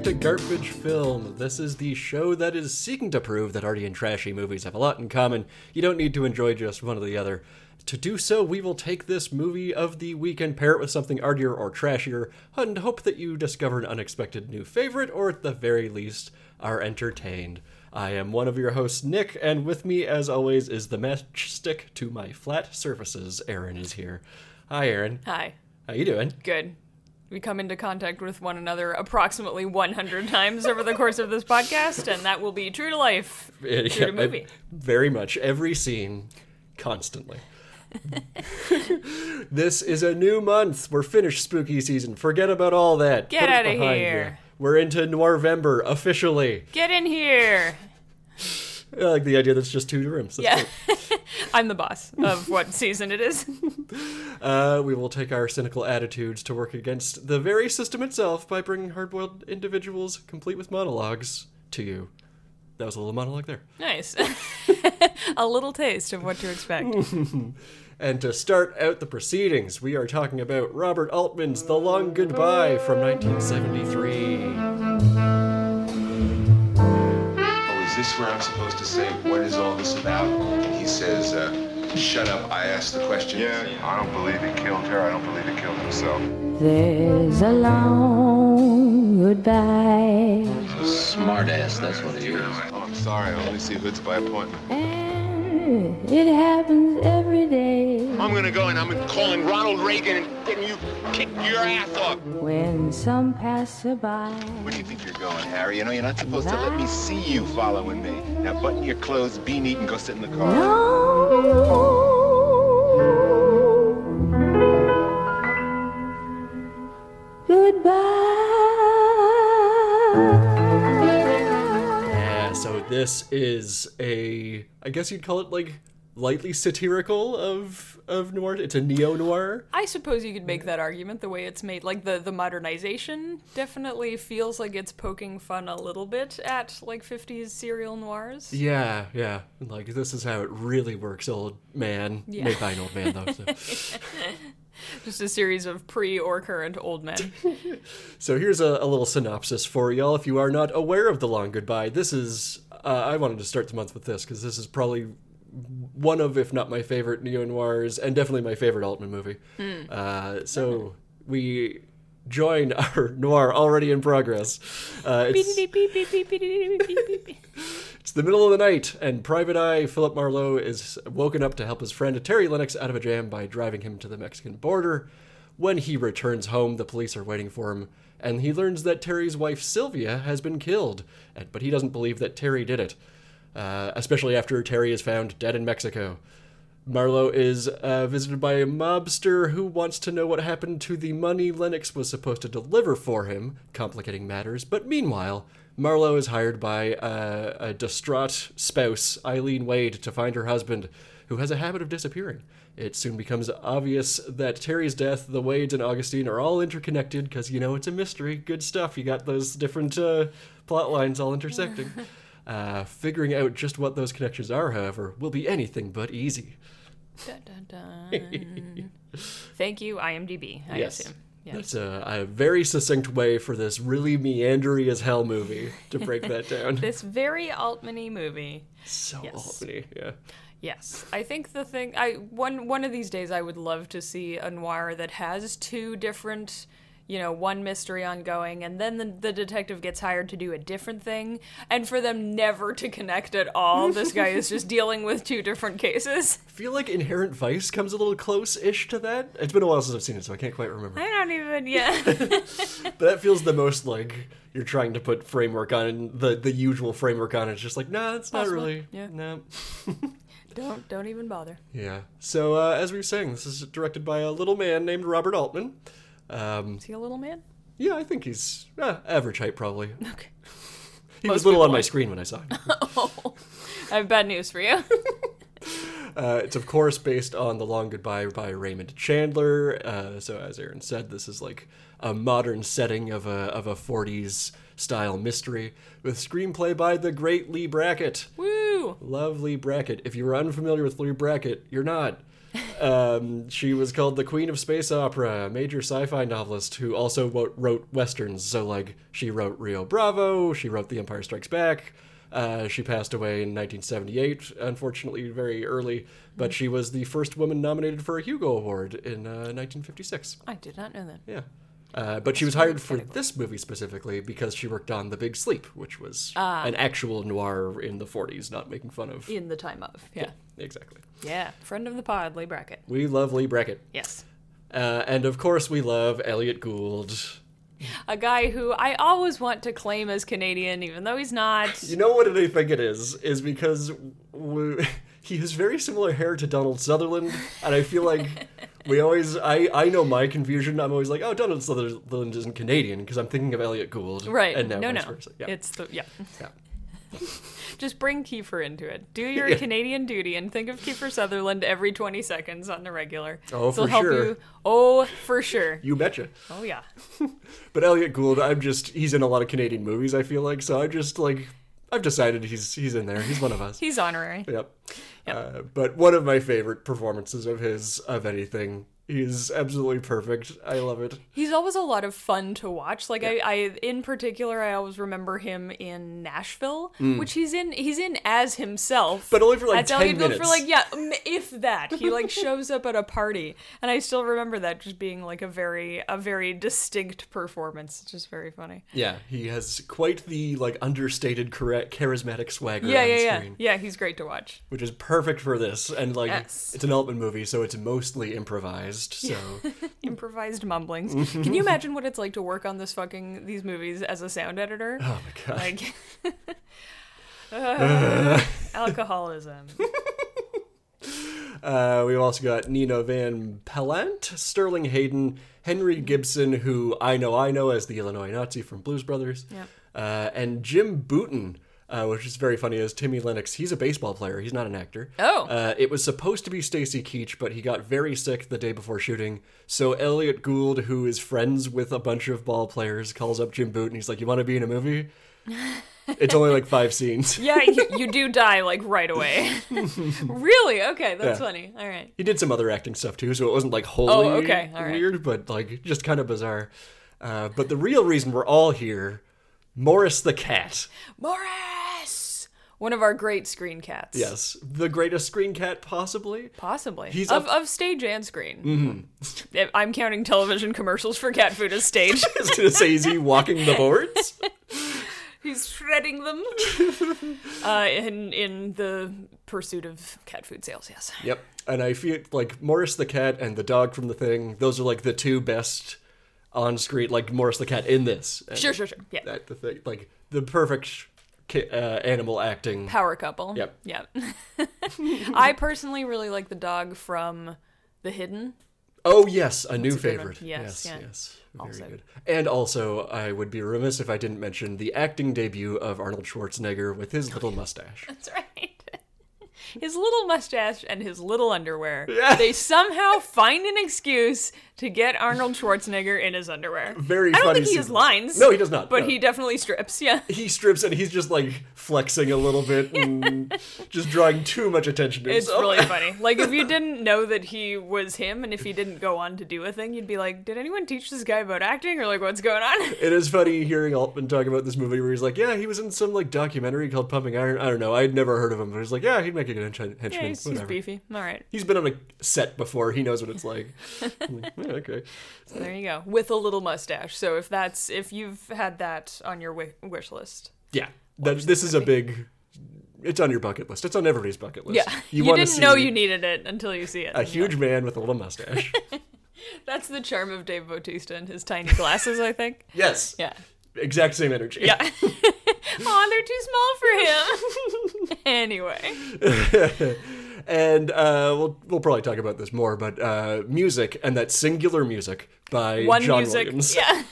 back to Garbage Film. This is the show that is seeking to prove that arty and trashy movies have a lot in common. You don't need to enjoy just one or the other. To do so, we will take this movie of the week and pair it with something artier or trashier, and hope that you discover an unexpected new favorite, or at the very least, are entertained. I am one of your hosts, Nick, and with me, as always, is the matchstick to my flat surfaces. Aaron is here. Hi, Aaron. Hi. How you doing? Good. We come into contact with one another approximately 100 times over the course of this podcast, and that will be true to life. Yeah, True to I- movie. very much. Every scene, constantly. this is a new month. We're finished spooky season. Forget about all that. Get outta behind here. you. We're into Noirvember officially. Get in here. I like the idea that's just two rooms. That's Yeah. I'm the boss of what season it is. Uh, we will take our cynical attitudes to work against the very system itself by bringing hard-boiled individuals complete with monologues to you. That was a little monologue there. Nice. a little taste of what to expect. And to start out the proceedings, we are talking about Robert Altman's The Long Goodbye from 1973. Is this where I'm supposed to say, what is all this about? And he says, uh, shut up, I asked the question. Yeah, I don't believe he killed her. I don't believe he killed himself. There's a long goodbye, Smart ass, that's what he is. Oh, I'm sorry. I only see hoods by appointment. and it happens every day. I'm gonna go and I'm calling Ronald Reagan and getting you kick your ass off. When some passerby, Where do you think you're going, Harry? You know, you're not supposed to let me see you following me. Now button your clothes, be neat, and go sit in the car. long goodbye. This is a I guess you'd call it like lightly satirical of of noir. It's a neo noir. I suppose you could make that argument the way it's made. Like the, the modernization definitely feels like it's poking fun a little bit at like 50s serial noirs. Yeah, yeah. Like this is how it really works, old man. Yeah. Made by an old man though. So. Just a series of pre or current old men. So here's a, a little synopsis for y'all. If you are not aware of The Long Goodbye, this is. Uh, I wanted to start the month with this because this is probably one of, if not my favorite neo noirs, and definitely my favorite Altman movie. Uh, so we join our noir already in progress. Uh, it's, the middle of the night, and Private Eye Philip Marlowe is woken up to help his friend Terry Lennox out of a jam by driving him to the Mexican border. When he returns home, the police are waiting for him, and he learns that Terry's wife Sylvia has been killed, but he doesn't believe that Terry did it, uh, especially after Terry is found dead in Mexico. Marlowe is uh, visited by a mobster who wants to know what happened to the money Lennox was supposed to deliver for him, complicating matters. But meanwhile, Marlowe is hired by uh, a distraught spouse, Eileen Wade, to find her husband, who has a habit of disappearing. It soon becomes obvious that Terry's death, the Wades, and Augustine are all interconnected because, you know, it's a mystery. Good stuff. You got those different uh, plot lines all intersecting. Uh, figuring out just what those connections are, however, will be anything but easy. Dun, dun, dun. Thank you, IMDb, I Yes. assume. Yes. That's a, a very succinct way for this really meandery as hell movie to break that down. This very Altman-y movie. so yes. Albany, yeah. Yes, I think the thing I one one of these days I would love to see a noir that has two different, you know, one mystery ongoing, and then the, the detective gets hired to do a different thing, and for them never to connect at all. this guy is just dealing with two different cases. I feel like Inherent Vice comes a little close-ish to that. It's been a while since I've seen it, so I can't quite remember. I don't even yeah. But that feels the most like you're trying to put framework on and the the usual framework on it. It's just like, nah, it's not really. yeah. No. don't don't even bother. Yeah. So uh, as we were saying, this is directed by a little man named Robert Altman. Um, Is he a little man? yeah, I think he's uh, average height probably. Okay. He Most was little on my screen when I saw him. Oh, I have bad news for you. Uh, it's of course based on The Long Goodbye by Raymond Chandler. Uh, so as Aaron said, this is like a modern setting of a of a 40s style mystery with screenplay by the great Leigh Brackett. Woo! Love Leigh Brackett. If you're unfamiliar with Leigh Brackett, you're not. Um, she was called the Queen of Space Opera, a major sci-fi novelist who also wo- wrote westerns. So, like, she wrote Rio Bravo, she wrote The Empire Strikes Back. Uh, she passed away in 1978, unfortunately, very early. But she was the first woman nominated for a Hugo Award in uh, 1956. I did not know that. Yeah. Uh, but she was hired for this movie specifically because she worked on The Big Sleep, which was an actual noir in the 40s, not making fun of. In the time of. Yeah. Exactly. Yeah. Friend of the pod, Leigh Brackett. We love Leigh Brackett. Yes. Uh, and of course, we love Elliott Gould. A guy who I always want to claim as Canadian, even though he's not. You know what I think it is? Is because we, he has very similar hair to Donald Sutherland, and I feel like we always. I I know my confusion. I'm always like, oh, Donald Sutherland isn't Canadian because I'm thinking of Elliott Gould. Right. And now no, no. versa. Yeah. It's the. Yeah. yeah. Just bring Kiefer into it. Do your Yeah. Canadian duty and think of Kiefer Sutherland every 20 seconds on the regular. Oh, This'll for help sure. You. Oh, for sure. You betcha. Oh, yeah. But Elliott Gould, I'm just he's in a lot of Canadian movies. I feel like so. I just like I've decided he's he's in there. He's one of us. He's honorary. Yep. Uh, but one of my favorite performances of his of anything. He's absolutely perfect. I love it. He's always a lot of fun to watch. Like I, I, in particular, I always remember him in Nashville, which he's in. He's in as himself, Mm. But only for, like, 10 Elliott Gould For like yeah, if that. He like shows up at a party, and I still remember that just being like a very, a very distinct performance. It's just very funny. Yeah, he has quite the like understated, correct, charismatic swagger Yeah, on yeah, yeah, screen, yeah. He's great to watch. which is perfect for this. And like, Yes. it's an Altman movie, so it's mostly improvised. So Improvised mumblings. Can you imagine what it's like to work on this fucking these movies as a sound editor? oh my god, Like Uh, alcoholism. uh, we've also got Nina Van Pallandt, Sterling Hayden, Henry Gibson, who I know I know as the Illinois Nazi from Blues Brothers, Yep. uh, and Jim Bouton. Uh, which is very funny as Timmy Lennox. He's a baseball player. He's not an actor. Oh. Uh, it was supposed to be Stacy Keach, but he got very sick the day before shooting. So Elliott Gould, who is friends with a bunch of ball players, calls up Jim Bouton He's like, "You want to be in a movie?" it's only like five scenes. Yeah, you, you do die like right away. really? Okay, that's Yeah. funny. All right. He did some other acting stuff too, so it wasn't like wholly Oh, okay, all right. weird, but like just kind of bizarre. Uh, but the real reason we're all here, Morris the cat. Morris, one of our great screen cats. Yes, the greatest screen cat possibly. Possibly. He's of, up- of stage and screen. Mm-hmm. I'm counting television commercials for cat food as stage. I was gonna say, is he walking the boards? He's shredding them. uh, in in the pursuit of cat food sales. Yes. Yep. And I feel like Morris the cat and the dog from the thing, those are like the two best on screen, like Morris the cat in this. And Sure, sure, sure. Yeah. That the thing, like the perfect uh, animal acting. Power couple. Yep. Yep. I personally really like the dog from The Hidden. Oh yes, a new a favorite. Yes, yes, yeah. yes. Very Also. good. And also, I would be remiss if I didn't mention the acting debut of Arnold Schwarzenegger with his little mustache. That's right. His little mustache and his little underwear. Yeah. They somehow find an excuse to get Arnold Schwarzenegger in his underwear. Very I don't funny think he has lines. No, he does not, But no. he definitely strips. Yeah. He strips and he's just like flexing a little bit and just drawing too much attention to It's really funny. Like if you didn't know that he was him, and if he didn't go on to do a thing, you'd be like, "Did anyone teach this guy about acting, or like what's going on?" It is funny hearing Altman talk about this movie where he's like, "Yeah, he was in some like documentary called Pumping Iron." I don't know, I'd never heard of him, but he's like, "Yeah, he'd make a good hench- henchman." Yeah, he's, he's beefy. All right, He's been on a set before. He knows what it's like. Like, "Yeah, okay. so there you go, with a little mustache. So if that's if you've had that on your wi- wish list, Yeah, that, this is a big. It's on your bucket list. It's on everybody's bucket list. yeah, you, wanna didn't know you needed it until you see it. a huge man with a little mustache. That's the charm of Dave Bautista and his tiny glasses. I think. yes. Yeah. Exact same energy. Yeah. oh, they're too small for him. anyway. and uh, we'll we'll probably talk about this more, but uh, music and that singular music by one John music. Williams. Yeah.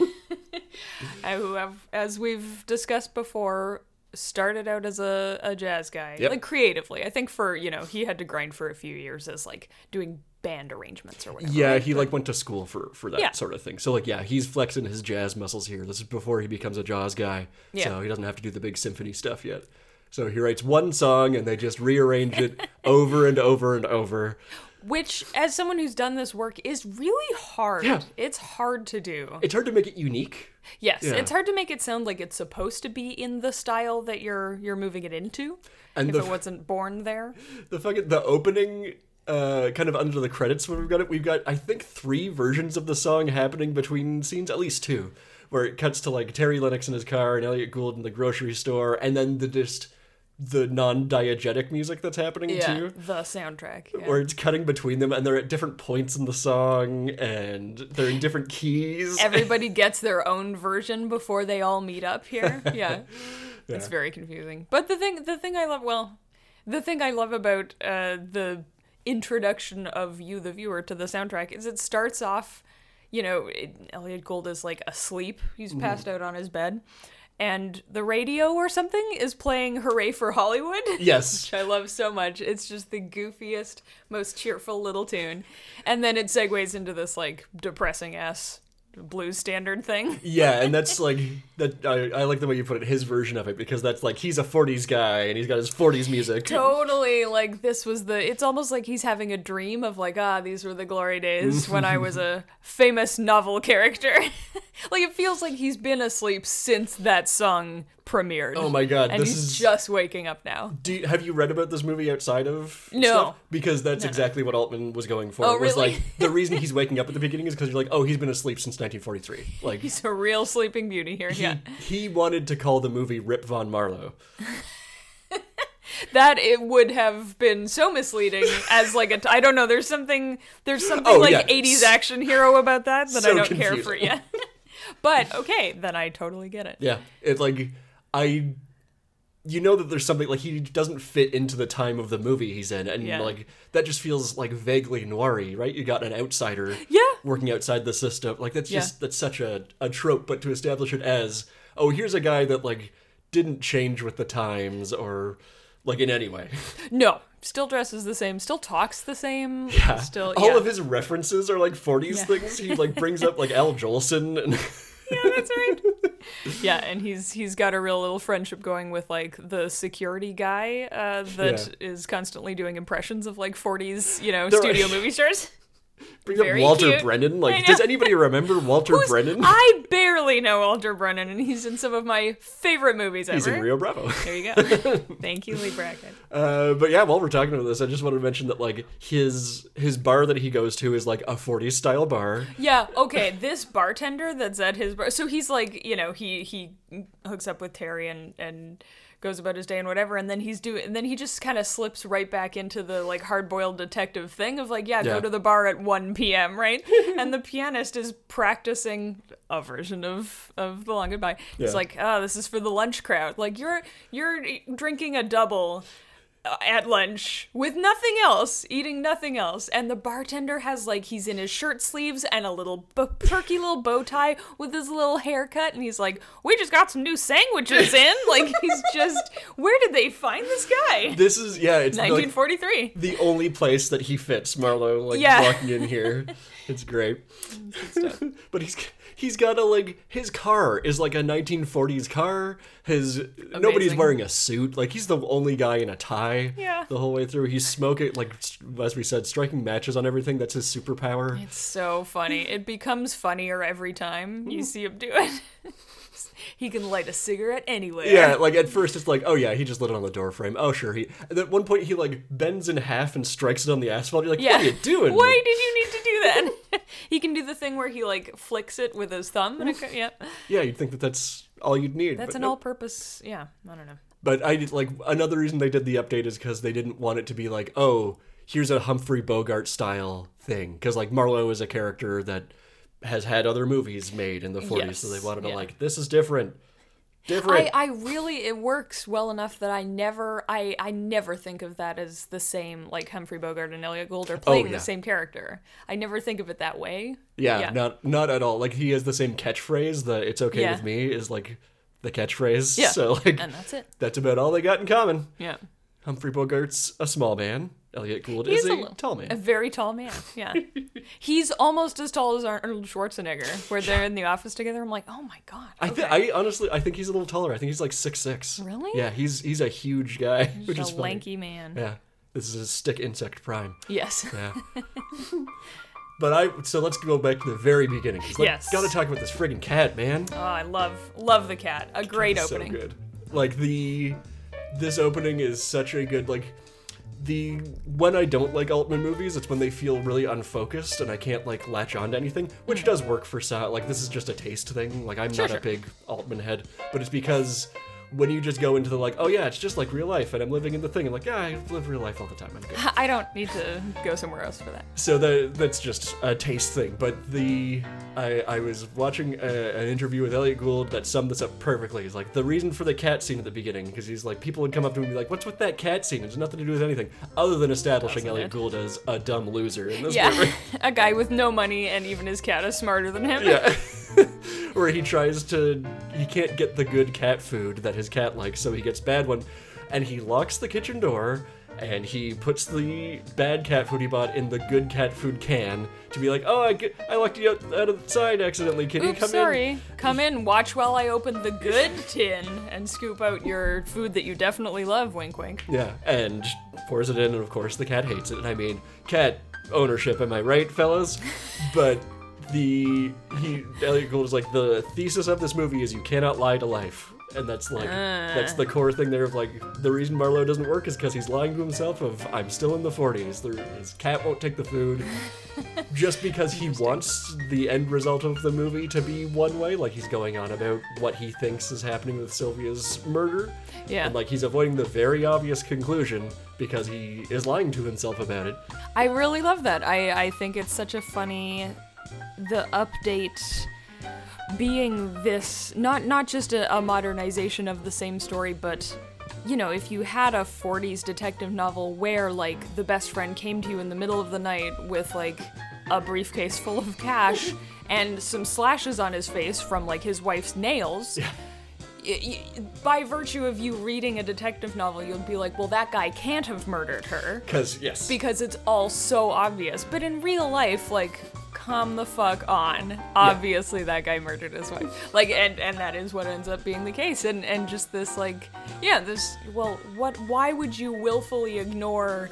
Who have, as we've discussed before, started out as a, a jazz guy, Yep. like creatively. I think for you know he had to grind for a few years as like doing band arrangements or whatever. Yeah, right? he like went to school for for that Yeah. sort of thing. So like, yeah, he's flexing his jazz muscles here. This is before he becomes a jazz guy. Yeah. So he doesn't have to do the big symphony stuff yet. So he writes one song and they just rearrange it over and over and over. which as someone who's done this work is really hard. Yeah. It's hard to do. It's hard to make it unique. Yes, Yeah. it's hard to make it sound like it's supposed to be in the style that you're you're moving it into. And if the it wasn't born there. the fucking the opening uh kind of under the credits when we've got it we've got i think three versions of the song happening between scenes at least two where it cuts to like terry lennox in his car and elliott gould in the grocery store and then the just the non-diegetic music that's happening Yeah, too the soundtrack. yeah. where it's cutting between them and they're at different points in the song and they're in different keys Everybody gets their own version before they all meet up here. Yeah. It's very confusing. But the thing the thing I love well, the thing I love about uh, the introduction of you the viewer to the soundtrack is it starts off, you know, it, Elliott Gould is like asleep. He's mm-hmm. passed out on his bed. And the radio or something is playing Hooray for Hollywood. yes which I love so much. It's just the goofiest, most cheerful little tune. And then it segues into this like depressing ass blues standard thing. Yeah, and that's like that. I, I like the way you put it. His version of it because that's like he's a '40s guy and he's got his '40s music. Totally like this was the it's almost like he's having a dream of like, ah, these were the glory days when I was a famous novel character. like it feels like he's been asleep since that song premiered. Oh my God, And this he's is- just waking up now. Do you, have you read about this movie outside of No. stuff? Because that's exactly what Altman was going for. Oh, It was really? like the reason he's waking up at the beginning is because you're like, oh, he's been asleep since 1943. Like He's a real sleeping beauty here. he, Yeah. he wanted to call the movie Rip Van Marlowe. that it would have been so misleading as like a t- I don't know there's something there's something Oh, like yeah. 80s action hero about that that I don't care for confusing. yet. but okay, then I totally get it. Yeah, it's like I. You know that there's something like he doesn't fit into the time of the movie he's in, and Yeah. like that just feels like vaguely noiry, right? You got an outsider, Yeah. working outside the system. Like that's Yeah. just that's such a a trope, but to establish it as oh, here's a guy that like didn't change with the times or like in any way. No, still dresses the same, still talks the same, Yeah, still All yeah. of his references are like 40s Yeah. things. He like brings up like Al Jolson and yeah, that's right. yeah, and he's he's got a real little friendship going with like the security guy uh, that is Yeah. constantly doing impressions of like 40s, you know, They're- studio movie stars. Brings up Walter cute. Brennan. Like, does anybody remember Walter Who's- Brennan? I barely know Walter Brennan, and he's in some of my favorite movies He's ever. in Rio Bravo. There you go. Thank you, Leigh Brackett. Uh, but yeah, while we're talking about this, I just want to mention that like his his bar that he goes to is like a 40s style bar. Yeah, okay. This bartender that's at his bar, so he's like, you know, he he hooks up with Terry and and goes about his day and whatever, and then he's doing, and then he just kind of slips right back into the like hard boiled detective thing of like, yeah, Yeah. go to the bar at one p.m. right, and the pianist is practicing a version of of the long goodbye. It's Yeah. like, oh, this is for the lunch crowd. Like you're you're drinking a double at lunch with nothing else, eating nothing else, and the bartender has like he's in his shirt sleeves and a little b- perky little bow tie with his little haircut, and he's like, "We just got some new sandwiches in." Like he's just, where did they find this guy? This is yeah, it's like 1943. the only place that he fits. Marlowe like Yeah. walking in here, it's great. but he's he's got a like his car is like a 1940s car. His nobody's wearing a suit. Like he's the only guy in a tie. Yeah. the whole way through. He's smoking like as we said, striking matches on everything. That's his superpower. It's so funny. It becomes funnier every time you mm. see him do it. he can light a cigarette anywhere. Yeah, like at first it's like, oh yeah, he just lit it on the door frame. Oh sure, he. And at one point he like bends in half and strikes it on the asphalt. You're like, Yeah. what are you doing? Why did you need to do that? he can do the thing where he like flicks it with his thumb. And it, yeah, Yeah, you'd think that that's all you'd need. that's an nope. all-purpose. Yeah, I don't know. But I like another reason they did the update is because they didn't want it to be like, oh, here's a Humphrey Bogart style thing. Because like Marlowe is a character that has had other movies made in the 40s, so they wanted to yeah. like, this is different, different. I, I really it works well enough that I never I, I never think of that as the same like Humphrey Bogart and Elliott Gould are oh, playing Oh, yeah. the same character. I never think of it that way. yeah, yeah. not not at all. Like he has the same catchphrase. The "It's okay Yeah. with me" is like the catchphrase. Yeah. So like And that's it. that's about all they got in common. Yeah. Humphrey Bogart's a small man. Elliott Gould He's is a, little- tall man. A very tall man. Yeah. He's almost as tall as Arnold Schwarzenegger. Where they're in the office together. I'm like, oh my god. I okay. think I honestly I think he's a little taller. I think he's like six six. Really? Yeah, he's he's a huge guy, which is a funny. lanky man. Yeah. This is a stick insect prime. Yes. Yeah. but I so let's go back to the very beginning. like, Yes. Gotta talk about this friggin' cat, man. Oh, I love love the cat. A great so opening. good. Like the this opening is such a good like the when I don't like Altman movies, it's when they feel really unfocused and I can't like latch on to anything, which does work for Sa Like this is just a taste thing. Like I'm Sure, not sure. a big Altman head, but it's because when you just go into the like, oh yeah, it's just like real life, and I'm living in the thing, and like, yeah, I live real life all the time. I'm good. I don't need to go somewhere else for that. So that that's just a taste thing. But the I, I was watching a, an interview with Elliott Gould that summed this up perfectly. He's like the reason for the cat scene at the beginning because he's like people would come up to him and be like, "What's with that cat scene? It has nothing to do with anything other than establishing Elliott it? Gould as a dumb loser." In this Yeah, movie. a guy with no money and even his cat is smarter than him. yeah. Where he tries to, he can't get the good cat food that his cat likes, so he gets bad one, and he locks the kitchen door. And he puts the bad cat food he bought in the good cat food can to be like, oh, I, get, I locked you out, out of the side accidentally. Can you Oops, come sorry. in? Come in, watch while I open the good tin and scoop out your food that you definitely love. Wink, wink. Yeah, and pours it in, and of course the cat hates it. And I mean, cat ownership, am I right, fellas? But the he Elliott Gould is like the thesis of this movie is you cannot lie to life. And that's like ah. that's the core thing there of like the reason Marlowe doesn't work is because he's lying to himself of I'm still in the 40s. The, his cat won't take the food just because he wants the end result of the movie to be one way. Like he's going on about what he thinks is happening with Sylvia's murder. Yeah. And like he's avoiding the very obvious conclusion because he is lying to himself about it. I really love that. I, I think it's such a funny the update being this not not just a, a modernization of the same story, but you know, if you had a 40s detective novel where like the best friend came to you in the middle of the night with like a briefcase full of cash and some slashes on his face from like his wife's nails. y- y- by virtue of you reading a detective novel, you'll be like, well, that guy can't have murdered her Because yes, because it's all so obvious. But in real life, like, come the fuck on. Obviously, that guy murdered his wife. Like, and and that is what ends up being the case. And and just this, like, yeah, this. Well, what? Why would you willfully ignore?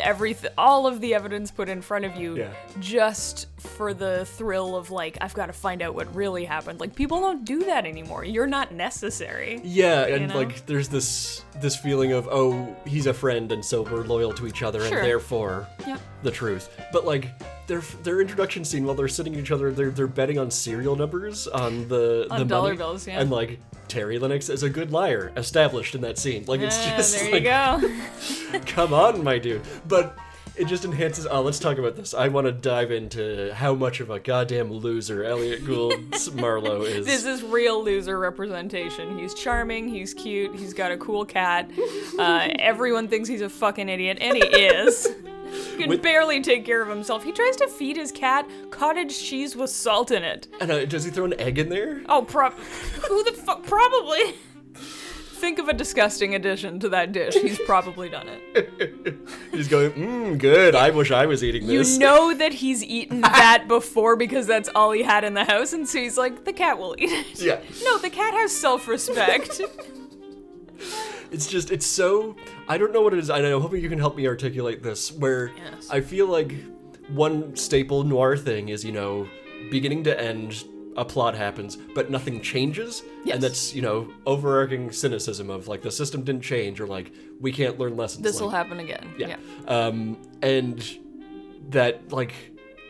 everything all of the evidence put in front of you Yeah. just for the thrill of like I've got to find out what really happened. Like people don't do that anymore. You're not necessary. yeah, and know? like there's this this feeling of oh he's a friend and so we're loyal to each other Sure. and therefore Yep. the truth. But like their their introduction scene while they're sitting each other, they're they're betting on serial numbers on the On the dollar money. bills, yeah. And like Terry Lennox is a good liar, established in that scene. Like it's Ah, just there like, you go. come on, my dude. But it just enhances. Oh, let's talk about this. I want to dive into how much of a goddamn loser Elliott Gould's Marlowe is. This is real loser representation. He's charming, he's cute, he's got a cool cat. Uh, everyone thinks he's a fucking idiot, and he is. Can With- barely take care of himself. He tries to feed his cat cottage cheese with salt in it. and does he throw an egg in there? Oh, prob. Who the fuck? Probably. Think of a disgusting addition to that dish. He's probably done it. He's going, mmm, good. I wish I was eating You this. know that he's eaten that before because that's all he had in the house, and so he's like, the cat will eat it. Yeah. No, the cat has self respect. It's just, it's so. I don't know what it is. and I'm hoping you can help me articulate this. Where Yes. I feel like one staple noir thing is, you know, beginning to end, a plot happens, but nothing changes. Yes. And that's, you know, overarching cynicism of like the system didn't change or like we can't learn lessons. this will like, happen again. Yeah. Um, and that like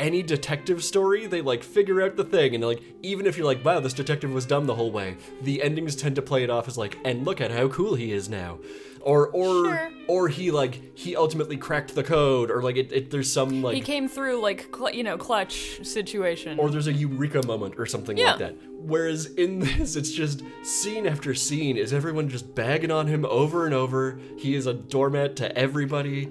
any detective story, they like figure out the thing, and like even if you're like, wow, this detective was dumb the whole way, the endings tend to play it off as like, and look at how cool he is now, or or Sure. or he like he ultimately cracked the code, or like it, it there's some like He came through like cl- you know clutch situation. or there's a eureka moment or something Yeah. like that. Whereas in this, it's just scene after scene is everyone just bagging on him over and over. He is a doormat to everybody.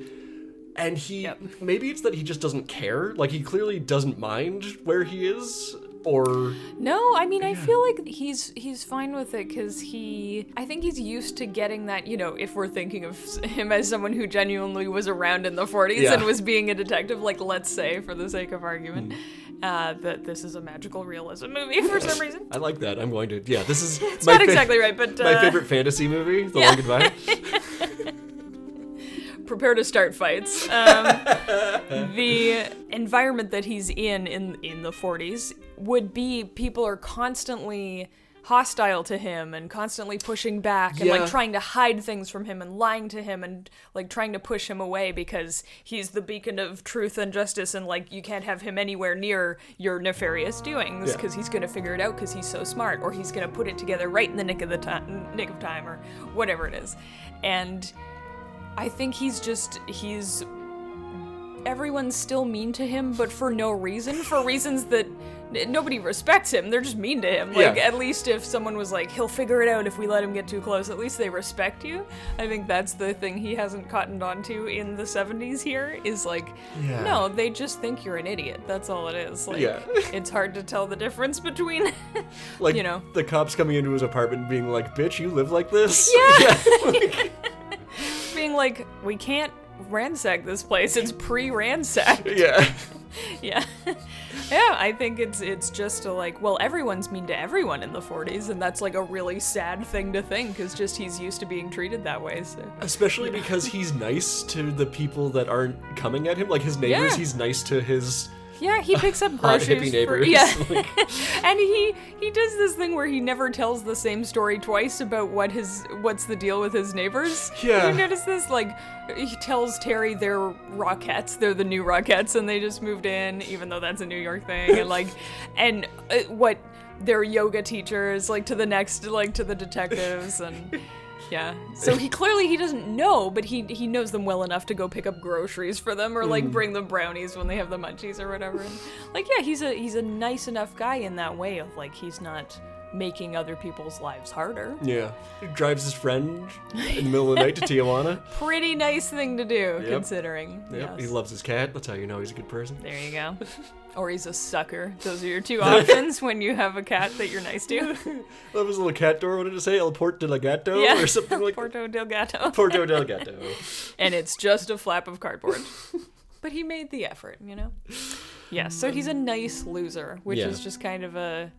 And he Yep. maybe it's that he just doesn't care. Like he clearly doesn't mind where he is or no, I mean I feel like he's he's fine with it because he I think he's used to getting that you know if we're thinking of him as someone who genuinely was around in the 40s Yeah. and was being a detective like let's say for the sake of argument uh, that this is a magical realism movie for some reason. I like that. I'm going to yeah, this is It's not fa- exactly right, but uh, my favorite fantasy movie, The yeah. Long Goodbye. prepare to start fights. Um, the environment that he's in in in the 40s would be people are constantly hostile to him and constantly pushing back and Yeah. like trying to hide things from him and lying to him and like trying to push him away because he's the beacon of truth and justice and like you can't have him anywhere near your nefarious doings Yeah. because he's going to figure it out because he's so smart or he's going to put it together right in the nick of the time nick of time or whatever it is and I think he's just he's everyone's still mean to him, but for no reason, for reasons that nobody respects him. They're just mean to him. Like Yeah. at least if someone was like, he'll figure it out if we let him get too close. At least they respect you. I think that's the thing he hasn't cottoned onto in the '70s. Here is like, Yeah. no, they just think you're an idiot. That's all it is. Like, Yeah. it's hard to tell the difference between. Like you know. the cops coming into his apartment being like, "Bitch, you live like this." Yeah. being like, we can't ransack this place. It's pre-ransacked. yeah. yeah yeah i think it's it's just a like well everyone's mean to everyone in the 40s and that's like a really sad thing to think because just he's used to being treated that way so Especially because he's nice to the people that aren't coming at him. Like his neighbors, Yeah. he's nice to his yeah he picks up groceries for- yeah. And he he does this thing where he never tells the same story twice about what his what's the deal with his neighbors. Yeah. you notice this like he tells terry they're rockettes they're the new rockettes and they just moved in even though that's a new york thing and like and uh, what they're yoga teachers like to the next like to the detectives and yeah so he clearly he doesn't know but he he knows them well enough to go pick up groceries for them or Mm. like bring them brownies when they have the munchies or whatever and, like yeah he's a he's a nice enough guy in that way of like he's not making other people's lives harder yeah. He drives his friend in the middle of the night to Tijuana. pretty nice thing to do Yep. considering Yep. yes. He loves his cat. That's how you know he's a good person. there you go or he's a sucker those are your two options when you have a cat that you're nice to Love his little cat door. What did it say? El Port de la Gato yeah or something like that. porto del gato Porto del Gato. and it's just a flap of cardboard. but he made the effort, you know? Yeah, so he's a nice loser, which Yeah. is just kind of a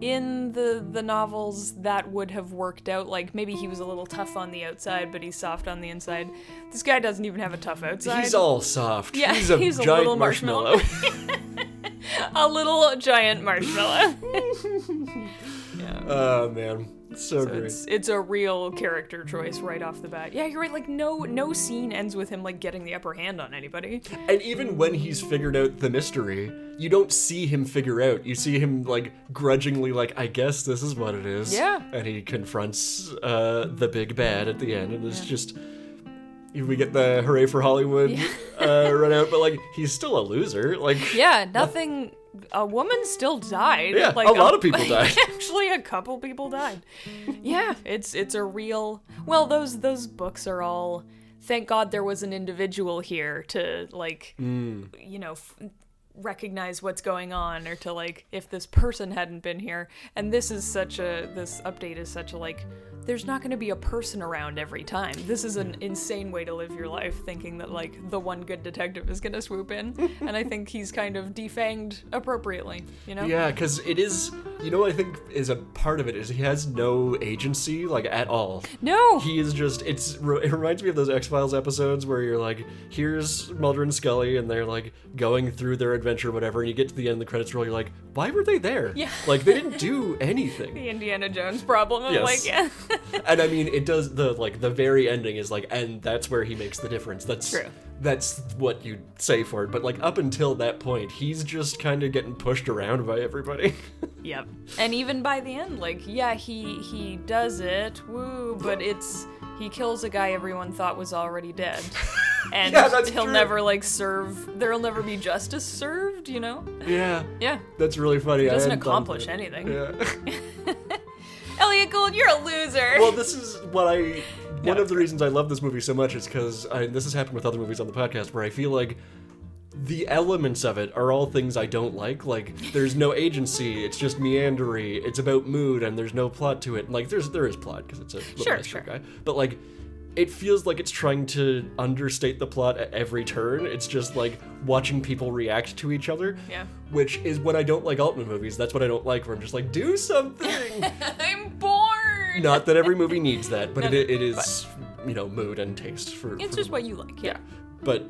in the the novels that would have worked out. Like maybe he was a little tough on the outside but he's soft on the inside. This guy doesn't even have a tough outside. He's all soft. Yeah, he's a he's a giant little marshmallow. a little giant marshmallow. Yeah. Oh man, so, so great. it's it's a real character choice right off the bat yeah you're right like no no scene ends with him like getting the upper hand on anybody And even when he's figured out the mystery, you don't see him figure out. You see him like grudgingly, like, I guess this is what it is. Yeah. And he confronts uh, the big bad at the end, and it's just. We get the hooray for Hollywood uh, run out, but like he's still a loser. Like Yeah, nothing. A woman still died. Yeah, like a lot of people died. Actually, a couple people died. Yeah, it's it's a real. Well, those those books are all. Thank God there was an individual here to like, Mm. you know. F- recognize what's going on or to like if this person hadn't been here and this is such a this update is such a like there's not going to be a person around every time this is an insane way to live your life thinking that like the one good detective is going to swoop in and i think he's kind of defanged appropriately you know Yeah, because it is, you know, what I think is a part of it is he has no agency, like at all. no He is just, it's, it reminds me of those X Files episodes where you're like, here's Mulder and Scully, and they're like going through their adventure, whatever, and you get to the end of the credits roll, you're like, why were they there? Yeah. Like, they didn't do anything. the indiana jones problem of Yes. like yeah and I mean, it does, the, like, the very ending is like, and that's where he makes the difference. That's, True. that's what you'd say for it. But like, up until that point, he's just kind of getting pushed around by everybody. Yep. And even by the end, like, yeah, he he does it, woo, but it's he kills a guy everyone thought was already dead. And Yeah, he'll true. never like serve there'll never be justice served, you know? yeah. Yeah. That's really funny. He doesn't hadn't thought of accomplish anything. Yeah. Gould, you're a loser. well, this is what I. One of the reasons I love this movie so much is because this has happened with other movies on the podcast where I feel like the elements of it are all things I don't like. Like, there's no agency. It's just meandery. It's about mood, and there's no plot to it. And, like, there's there is plot because it's a little Sure, sure. guy. But like, it feels like it's trying to understate the plot at every turn. It's just like watching people react to each other. Yeah. Which is what I don't like Altman movies. That's what I don't like. Where I'm just like, do something. I'm bored. Not that every movie needs that, but it, it is you know mood and taste for. It's for just what you like. Yeah. but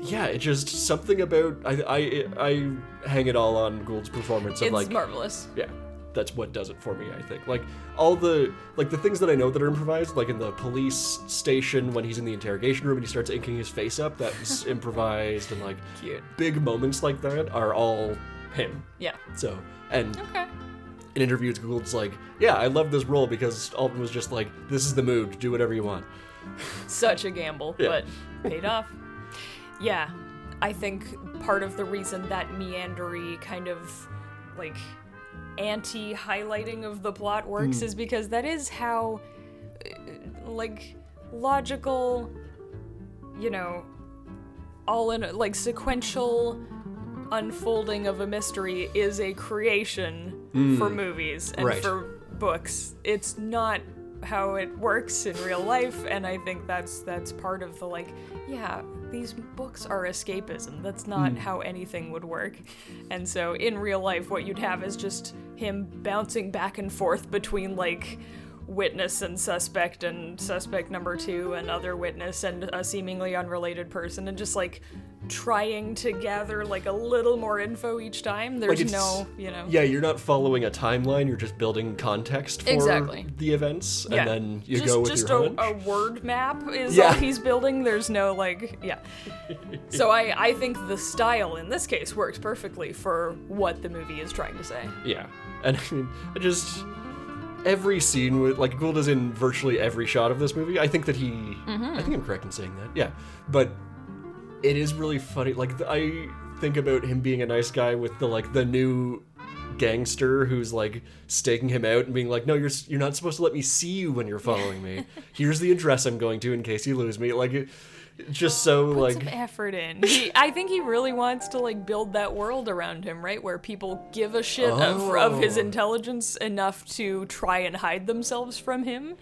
yeah, it just something about I I I hang it all on Gould's performance of It's like marvelous. yeah, that's what does it for me. I think like all the like the things that I know that are improvised, like in the police station when he's in the interrogation room and he starts inking his face up, that's improvised, and like Cute. big moments like that are all him. Yeah. So and Okay. in interviews, Gould's like, yeah, I love this role because Altman was just like, this is the mood, do whatever you want. Such a gamble, Yeah. but paid off. Yeah. I think part of the reason that meandery kind of like anti highlighting of the plot works is because that is how uh, like logical you know all in like sequential unfolding of a mystery is a creation for movies and Right. for books. It's not how it works in real life and I think that's that's part of the like yeah, these books are escapism. That's not hmm. how anything would work. And so in real life what you'd have is just him bouncing back and forth between like witness and suspect and suspect number 2 and other witness and a seemingly unrelated person and just like trying to gather like a little more info each time. There's it's- no, you know. Yeah, you're not following a timeline, you're just building context for Exactly. the events, Yeah. and then you just, go with just your a, hunch. a word map is Yeah. all he's building. There's no like, yeah. So I I think the style in this case works perfectly for what the movie is trying to say. Yeah, and I mean, I just every scene with like Gould is in virtually every shot of this movie. I think that he, Mm-hmm. I think I'm correct in saying that. Yeah, but it is really funny. Like I think about him being a nice guy with the like the new gangster who's like staking him out and being like, "No, you're you're not supposed to let me see you when you're following me. Here's the address I'm going to in case you lose me." Like, it, just so Put like some effort in. He, I think he really wants to like build that world around him, right? Where people give a shit of, of his Oh. intelligence enough to try and hide themselves from him.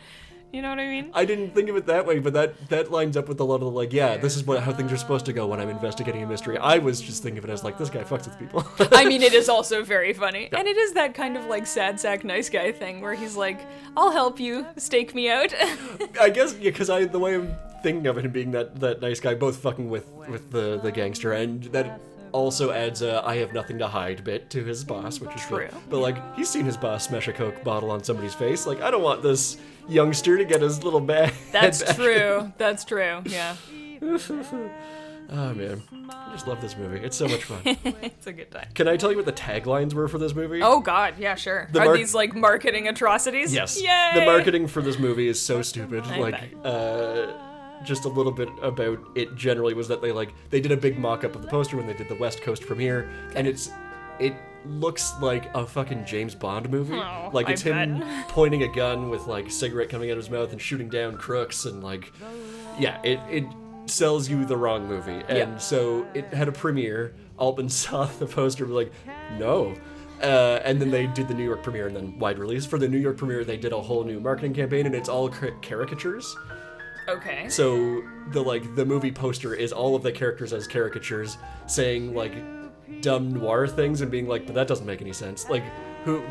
You know what I mean? I didn't think of it that way, but that that lines up with a lot of the like, yeah, this is what how things are supposed to go when I'm investigating a mystery. I was just thinking of it as like this guy fucks with people. I mean, it is also very funny. And it is that kind of like sad sack nice guy thing where he's like, I'll help you, stake me out. I guess yeah, because I the way I'm thinking of it and being that that nice guy, both fucking with with the the gangster, and that also adds a I have nothing to hide bit to his boss, which is True. True. But like he's seen his boss smash a coke bottle on somebody's face. Like I don't want this youngster to get his little bag. That's true. That's true. Yeah. Oh man, I just love this movie. It's so much fun. It's a good time. Can I tell you what the taglines were for this movie? Oh god, yeah, sure. The Are mar- these like marketing atrocities? Yes. Yay! The marketing for this movie is so stupid. I like, uh, just a little bit about it generally was that they like they did a big mock-up of the poster when they did the West Coast premiere, and it's it looks like a fucking James Bond movie. Oh, like I it's him bet. pointing a gun with like cigarette coming out of his mouth and shooting down crooks and like, yeah, it it sells you the wrong movie. And Yeah. so it had a premiere. Altman saw the poster, and was like, no. Uh, and then they did the New York premiere and then wide release. For the New York premiere, they did a whole new marketing campaign, and it's all ca- caricatures. Okay. So the like the movie poster is all of the characters as caricatures, saying like dumb noir things and being like, but that doesn't make any sense. Like who,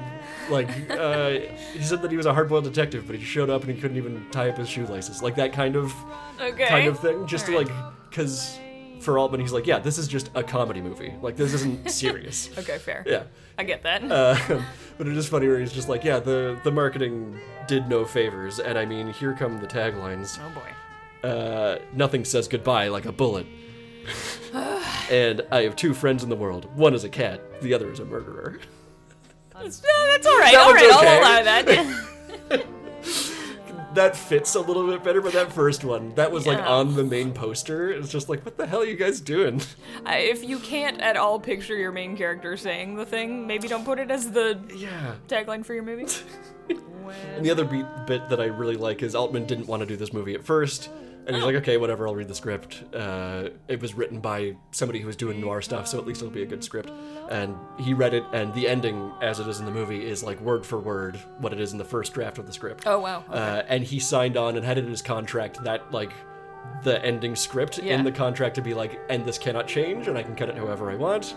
like uh, he said that he was a hard-boiled detective, but he showed up and he couldn't even tie up his shoelaces. Like that kind of Okay. kind of thing, just Alright. to like because for Altman, he's like, yeah, this is just a comedy movie. Like this isn't serious. Okay, fair. yeah. I get that. Uh, but it is funny where he's just like, yeah, the the marketing did no favors, and I mean, here come the taglines. oh boy. Uh, nothing says goodbye like a bullet. and I have two friends in the world. One is a cat, the other is a murderer. That's, that's all right. That all right, okay. I'll allow that. That fits a little bit better, but that first one, that was like on the main poster. It's just like, what the hell are you guys doing? I- if you can't at all picture your main character saying the thing, maybe don't put it as the Yeah. tagline for your movie. And the other beat, bit that I really like is Altman didn't want to do this movie at first. And he's like, okay, whatever, I'll read the script. Uh, it was written by somebody who was doing noir stuff, so at least it'll be a good script. And he read it, and the ending, as it is in the movie, is like word for word what it is in the first draft of the script. Oh, wow. Uh, and he signed on and had it in his contract that, like, the ending script Yeah. in the contract to be like, and this cannot change, and I can cut it however I want.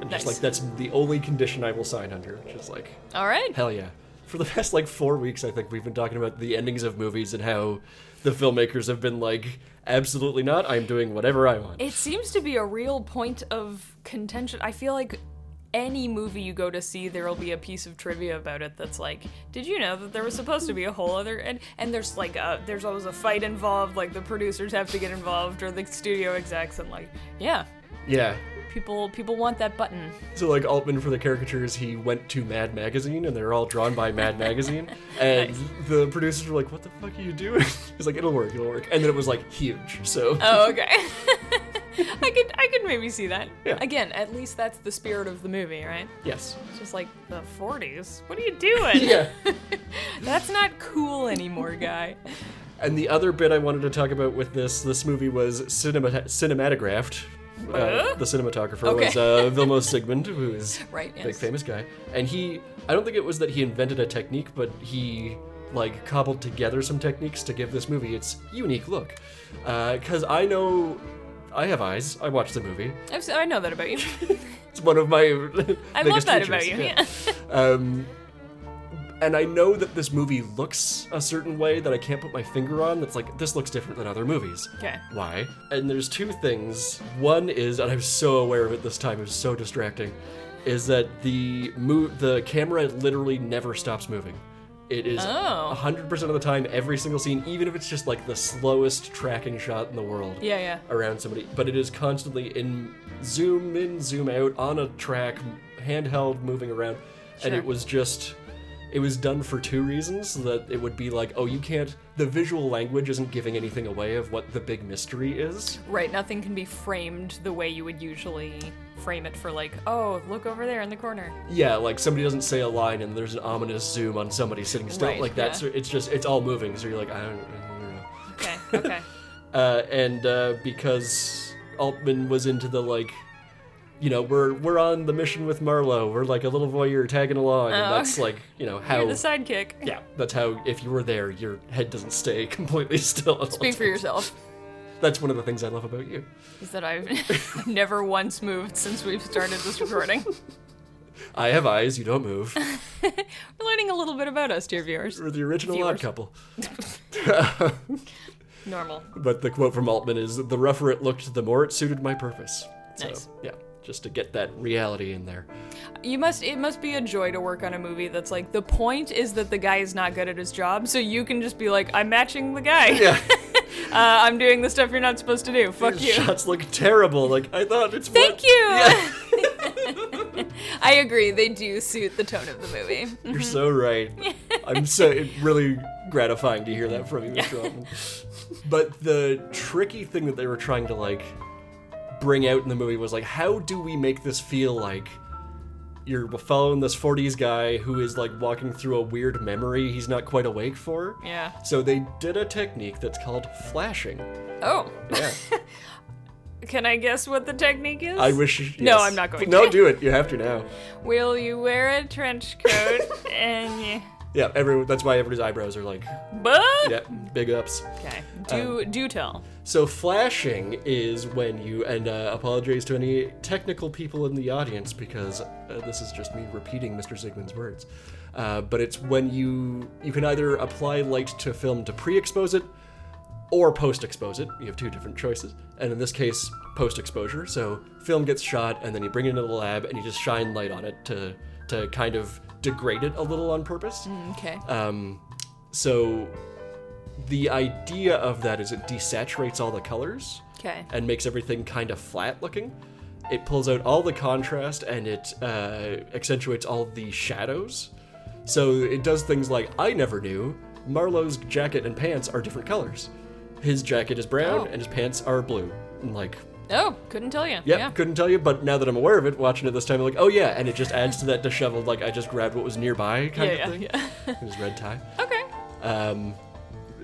And just like, that's the only condition I will sign under, which is like, all right. hell yeah. for the past like four weeks, I think we've been talking about the endings of movies and how the filmmakers have been like, absolutely not. I'm doing whatever I want. It seems to be a real point of contention. I feel like any movie you go to see, there will be a piece of trivia about it that's like, did you know that there was supposed to be a whole other and and there's like a, there's always a fight involved, like the producers have to get involved or the studio execs and like, yeah, yeah. People people want that button. So like Altman for the caricatures, he went to Mad Magazine, and they're all drawn by Mad Magazine. And the producers were like, "What the fuck are you doing?" He's like, "It'll work, it'll work." And then it was like huge. So Oh, okay. I could I could maybe see that. Yeah. Again, at least that's the spirit of the movie, right? yes, It's just like the 40s. What are you doing? yeah. That's not cool anymore, guy. And the other bit I wanted to talk about with this this movie was cinema cinematographed. Uh, Uh? the cinematographer Okay. was uh, Vilmos Zsigmond, who is Right, big famous guy, and he. I don't think it was that he invented a technique, but he like cobbled together some techniques to give this movie its unique look. Because I know, I have eyes. I watched the movie. I know that about you. It's one of my. I love that features, about you. Yeah. Um, and I know that this movie looks a certain way that I can't put my finger on. That's like this looks different than other movies. Okay. Why? And there's two things. One is, and I'm so aware of it this time. It was so distracting. Is that the mo- the camera literally never stops moving. It is Oh. 100% of the time, every single scene, even if it's just like the slowest tracking shot in the world Yeah, yeah. around somebody, but it is constantly in zoom in, zoom out on a track, handheld, moving around, sure. and it was just. It was done for two reasons so that it would be like, oh, you can't. The visual language isn't giving anything away of what the big mystery is. Right, nothing can be framed the way you would usually frame it for, like, oh, look over there in the corner. Yeah, like somebody doesn't say a line and there's an ominous zoom on somebody sitting still, Right, like that. yeah. So it's just it's all moving. So you're like, I don't, I don't know. Okay, okay. uh, and uh, because Altman was into the like, you know, we're we're on the mission with Marlowe. We're like a little voyeur tagging along, and Oh. that's like, you know, how. You're the sidekick. yeah, that's how. If you were there, your head doesn't stay completely still. at all Speak for times. yourself. That's one of the things I love about you. Is that I've never once moved since we've started this recording. I have eyes. You don't move. We're learning a little bit about us, dear viewers. We're the original odd Viewers. couple. Normal. But the quote from Altman is, "The rougher it looked, the more it suited my purpose." So, Nice. Yeah, just to get that reality in there. You must. It must be a joy to work on a movie that's like the point is that the guy is not good at his job, so you can just be like, I'm matching the guy. Yeah. Uh, I'm doing the stuff you're not supposed to do. Fuck These you. shots look terrible. Like I thought it's. Thank what- you. I agree. They do suit the tone of the movie. You're so right. I'm so it really gratifying to hear that from you, Mr. Altman. But the tricky thing that they were trying to like bring out in the movie was like, how do we make this feel like you're following this 40s guy who is like walking through a weird memory he's not quite awake for? Yeah. So they did a technique that's called flashing. Oh, Yeah. can I guess what the technique is? I wish. No. I'm not going No, to. do it. You have to now. Will you wear a trench coat and you... Yeah, everyone. That's why everybody's eyebrows are like, But yeah, big ups. okay, do Um, do tell. So flashing is when you, and uh, apologize to any technical people in the audience because uh, this is just me repeating Mr. Zsigmond's words. Uh, but it's when you you can either apply light to film to pre-expose it or post-expose it. You have two different choices, and in this case, post-exposure. So film gets shot, and then you bring it into the lab, and you just shine light on it to to kind of degrade it a little on purpose. Okay. Um, so the idea of that is it desaturates all the colors Okay. and makes everything kind of flat looking. It pulls out all the contrast and it uh, accentuates all the shadows. So it does things like I never knew Marlowe's jacket and pants are different colors. His jacket is brown Oh. and his pants are blue. And like, Oh, couldn't tell you. yep, Yeah. couldn't tell you, but now that I'm aware of it, watching it this time, I'm like, oh yeah, and it just adds to that disheveled, like I just grabbed what was nearby kind Yeah, of yeah, thing. yeah. His red tie. Okay. Um,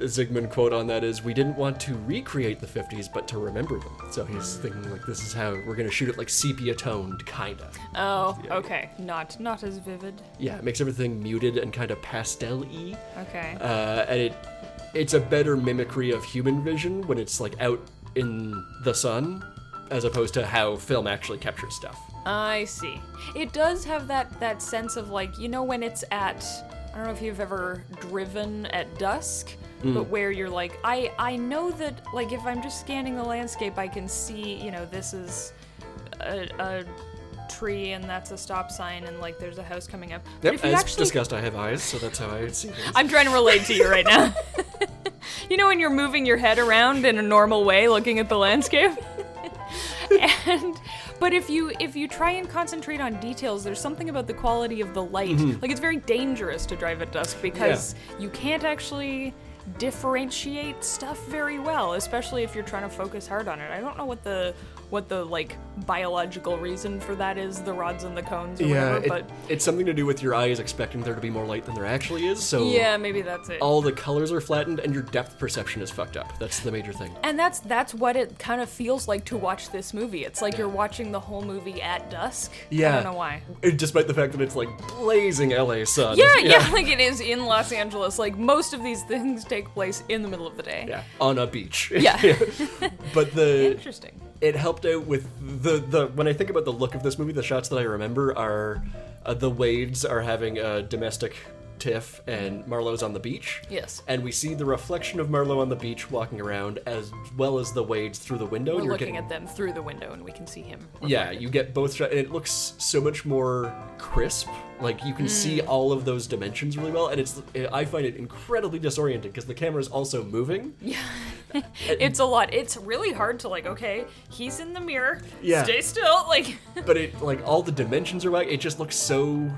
Zsigmond quote on that is, "We didn't want to recreate the '50s, but to remember them." So he's thinking like, "This is how we're gonna shoot it, like sepia toned, kinda." Oh, okay. Not not as vivid. Yeah, it makes everything muted and kind of pastel-y, Okay. uh, and it it's a better mimicry of human vision when it's like out in the sun, as opposed to how film actually captures stuff. I see. It does have that that sense of like you know when it's at I don't know if you've ever driven at dusk, Mm. but where you're like, I I know that like if I'm just scanning the landscape, I can see you know this is a, a tree and that's a stop sign and like there's a house coming up. Yep, if as actually discussed, I have eyes, so that's how I see things. I'm trying to relate to you right now. you know when you're moving your head around in a normal way looking at the landscape? and but if you if you try and concentrate on details, there's something about the quality of the light. Mm-hmm. Like it's very dangerous to drive at dusk because you can't actually differentiate stuff very well, especially if you're trying to focus hard on it. I don't know what the what the like biological reason for that is, the rods and the cones or yeah, whatever, it- but it's something to do with your eyes expecting there to be more light than there actually is. So yeah, maybe that's it. all the colors are flattened and your depth perception is fucked up. That's the major thing. And that's that's what it kind of feels like to watch this movie. It's like you're watching the whole movie at dusk. Yeah. I don't know why. Despite the fact that it's like blazing LA sun. Yeah, yeah, like it is in Los Angeles. Like most of these things take place in the middle of the day. Yeah, on a beach. Yeah. but the Interesting. it helped out with the the when I think about the look of this movie, the shots that I remember are uh, the Wades are having a domestic tiff and Marlowe's on the beach. Yes. And we see the reflection of Marlowe on the beach walking around as well as the Wades through the window. We're and you're looking getting, at them through the window and we can see him. Yeah, you get both shots, and it looks so much more crisp. Like you can see Mm. all of those dimensions really well, and it's I find it incredibly disorienting because the camera is also moving. Yeah. it's a lot. It's really hard to like, okay, he's in the mirror. Yeah. Stay still. Like but it like all the dimensions are back. It just looks so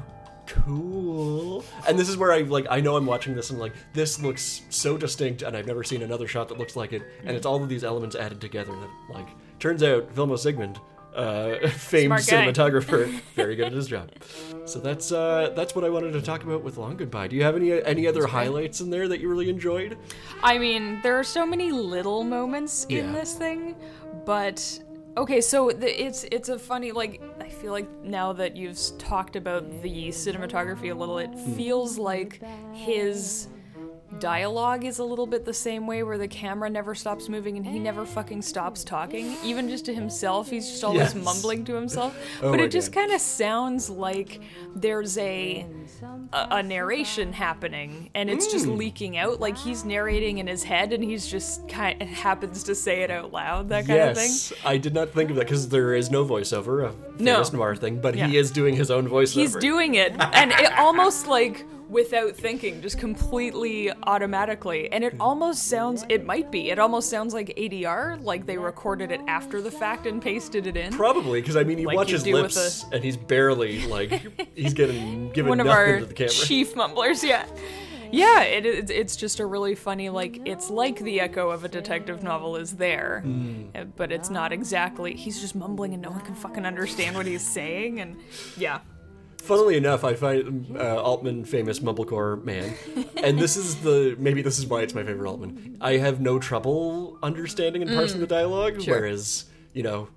cool. And this is where I like I know I'm watching this and like this looks so distinct, and I've never seen another shot that looks like it. And it's all of these elements added together that like turns out Vilmos Zsigmond, uh, famed cinematographer, very good at his job. So that's uh that's what I wanted to talk about with Long Goodbye. Do you have any any other highlights in there that you really enjoyed? I mean, there are so many little moments in Yeah. this thing, but okay, so the, it's it's a funny like I feel like now that you've talked about the cinematography a little, it Hmm. feels like his dialogue is a little bit the same way where the camera never stops moving and he never fucking stops talking even just to himself he's just always Yes. mumbling to himself Oh but it just kind of sounds like there's a a, a narration happening and it's just Hmm. leaking out like he's narrating in his head and he's just kind of happens to say it out loud that kind of thing yes, I did not think of that because there is no voiceover, a No. noir thing, but he is doing his own voiceover. he's doing it and it almost like without thinking just completely automatically. And it almost sounds it might be it almost sounds like ADR like they recorded it after the fact and pasted it in. Probably because I mean, you Like watch you his lips and he's barely like he's getting given one of our to the camera. chief mumblers yeah. Yeah it, it, it's just a really funny like it's like the echo of a detective novel is there uh, but it's not exactly he's just mumbling and no one can fucking understand what he's saying and yeah Funnily enough, I find uh, Altman famous mumblecore man, and this is the maybe this is why it's my favorite Altman. I have no trouble understanding and parsing the dialogue, Mm. Sure. whereas you know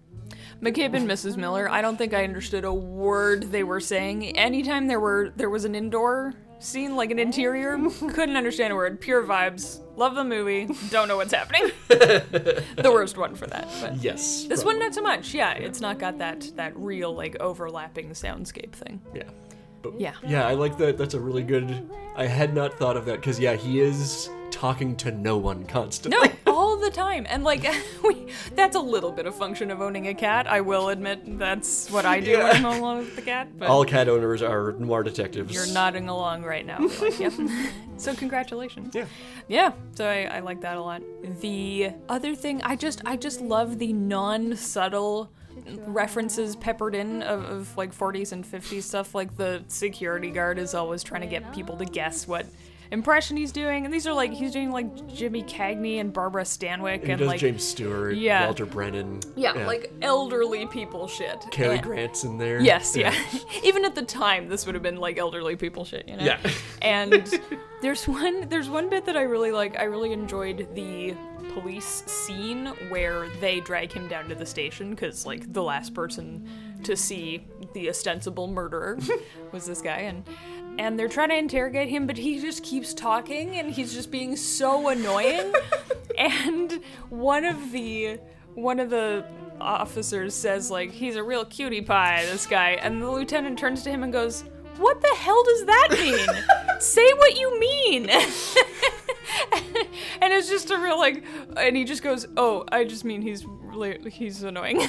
McCabe and Mrs. Miller, I don't think I understood a word they were saying. Anytime there were there was an indoor scene, like an interior, couldn't understand a word. Pure vibes. Love the movie. Don't know what's happening. the worst one for that. But yes, this probably. one not so much. Yeah, it's not got that that real like overlapping soundscape thing. yeah. But Yeah. yeah, I like that. That's a really good. I had not thought of that because yeah, he is talking to no one constantly. No, all the time. And like we that's a little bit of function of owning a cat. I will admit that's what I do Yeah. when I'm alone with the cat. But All cat owners are noir detectives. You're nodding along right now. Like, yep. so congratulations. Yeah. Yeah. So I, I like that a lot. The other thing, I just I just love the non-subtle references peppered in of, of like 40s and 50s stuff. Like the security guard is always trying to get people to guess what impression he's doing, and these are like he's doing like Jimmy Cagney and Barbara Stanwyck And he and does like James Stewart, Yeah. Walter Brennan. yeah, like elderly people shit. Cary And- Grant's in there. Yes, yeah. Even at the time, this would have been like elderly people shit, you know. Yeah. And there's one there's one bit that I really like. I really enjoyed the police scene where they drag him down to the station because like the last person to see the ostensible murderer was this guy and and they're trying to interrogate him but he just keeps talking and he's just being so annoying and one of the one of the officers says like he's a real cutie pie this guy and the lieutenant turns to him and goes what the hell does that mean? Say what you mean. and it's just a real like, and he just goes, "Oh, I just mean he's really he's annoying."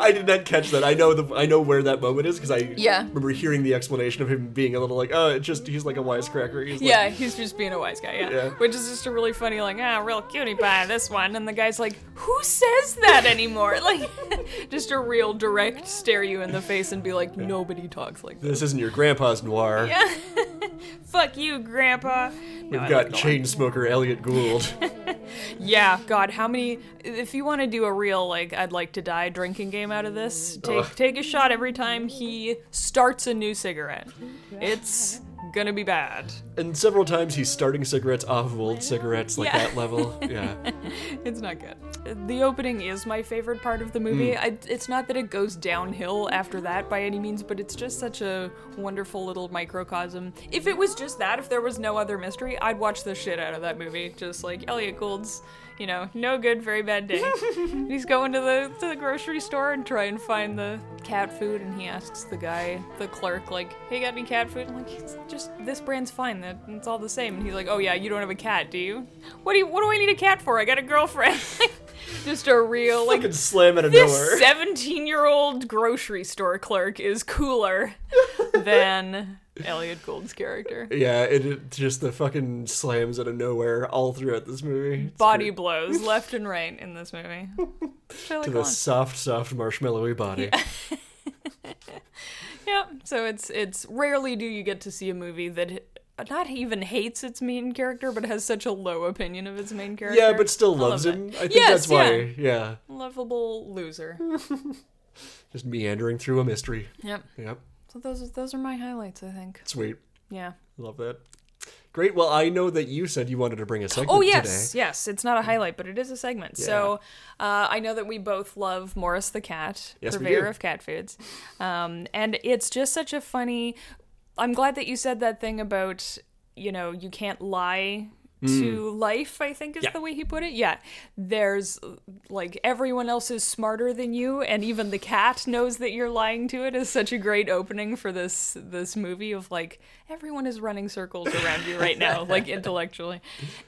I did not catch that. I know the I know where that moment is because I Yeah. remember hearing the explanation of him being a little like, oh, it's just he's like a wisecracker. He's yeah, like, he's just being a wise guy. Yeah. Yeah. which is just a really funny like, ah, real cutie pie this one, and the guy's like, "Who says that anymore?" Like, just a real direct stare you in the face and be like, "Nobody talks like this." this isn't your grandpa's noir. Yeah. Fuck you, Grandpa. No, We've got chain smoker Elliott Gould. Yeah, God, how many? If you want to do a real like, I'd like to die drinking game out of this, take take a shot every time he starts a new cigarette. It's gonna be bad. and several times he's starting cigarettes off of old cigarettes like Yeah. that level. Yeah. It's not good. The opening is my favorite part of the movie. Hmm. I, it's not that it goes downhill after that by any means, but it's just such a wonderful little microcosm. If it was just that, if there was no other mystery, I'd watch the shit out of that movie. Just like Elliott Gould's, you know, no good, very bad day. He's going to the, to the grocery store and try and find the cat food, and he asks the guy, the clerk, like, "Hey, got any cat food?" I'm like, "It's just this brand's fine. That it's all the same." And he's like, "Oh yeah, you don't have a cat, do you? What do you? What do I need a cat for? I got a girlfriend." just a real like Fucking slam out of this 17 year old grocery store clerk is cooler than Elliott Gould's character. Yeah, it, it just the fucking slams out of nowhere all throughout this movie. It's Body great. blows left and right in this movie. To the soft, soft marshmallowy body. Yeah, so it's it's rarely do you get to see a movie that not even hates its main character, but has such a low opinion of its main character. Yeah, but still love loves that. him. I think Yes, that's why. Yeah. Lovable loser. just meandering through a mystery. yep. Yep. So those those are my highlights, I think. Sweet. Yeah. Love that. Great. Well, I know that you said you wanted to bring a segment Oh yes, today. yes. It's not a highlight, but it is a segment. Yeah. So uh, I know that we both love Morris the cat, Yes, purveyor of cat foods, um, and it's just such a funny. I'm glad that you said that thing about you know you can't lie to life. I think is Mm. Yeah. the way he put it. Yeah, there's like everyone else is smarter than you, and even the cat knows that you're lying to it. Is such a great opening for this this movie of like everyone is running circles around you right now, like intellectually,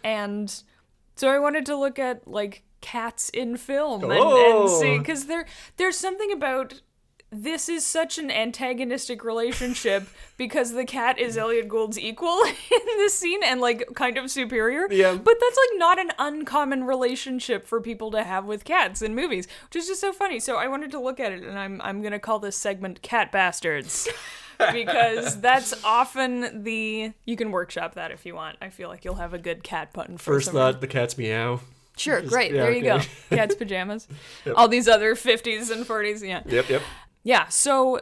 and so I wanted to look at like cats in film and, and Oh. see because there there's something about this is such an antagonistic relationship because the cat is Elliott Gould's equal in this scene and like kind of superior. Yeah. But that's like not an uncommon relationship for people to have with cats in movies, which is just so funny. So I wanted to look at it and I'm I'm gonna call this segment Cat Bastards. because that's often the you can workshop that if you want. I feel like you'll have a good cat button for First thought, the cat's meow. Sure, great. yeah, there you okay. go. Cat's pajamas. All these other 50s and 40s. Yeah. Yep, yep. Yeah. So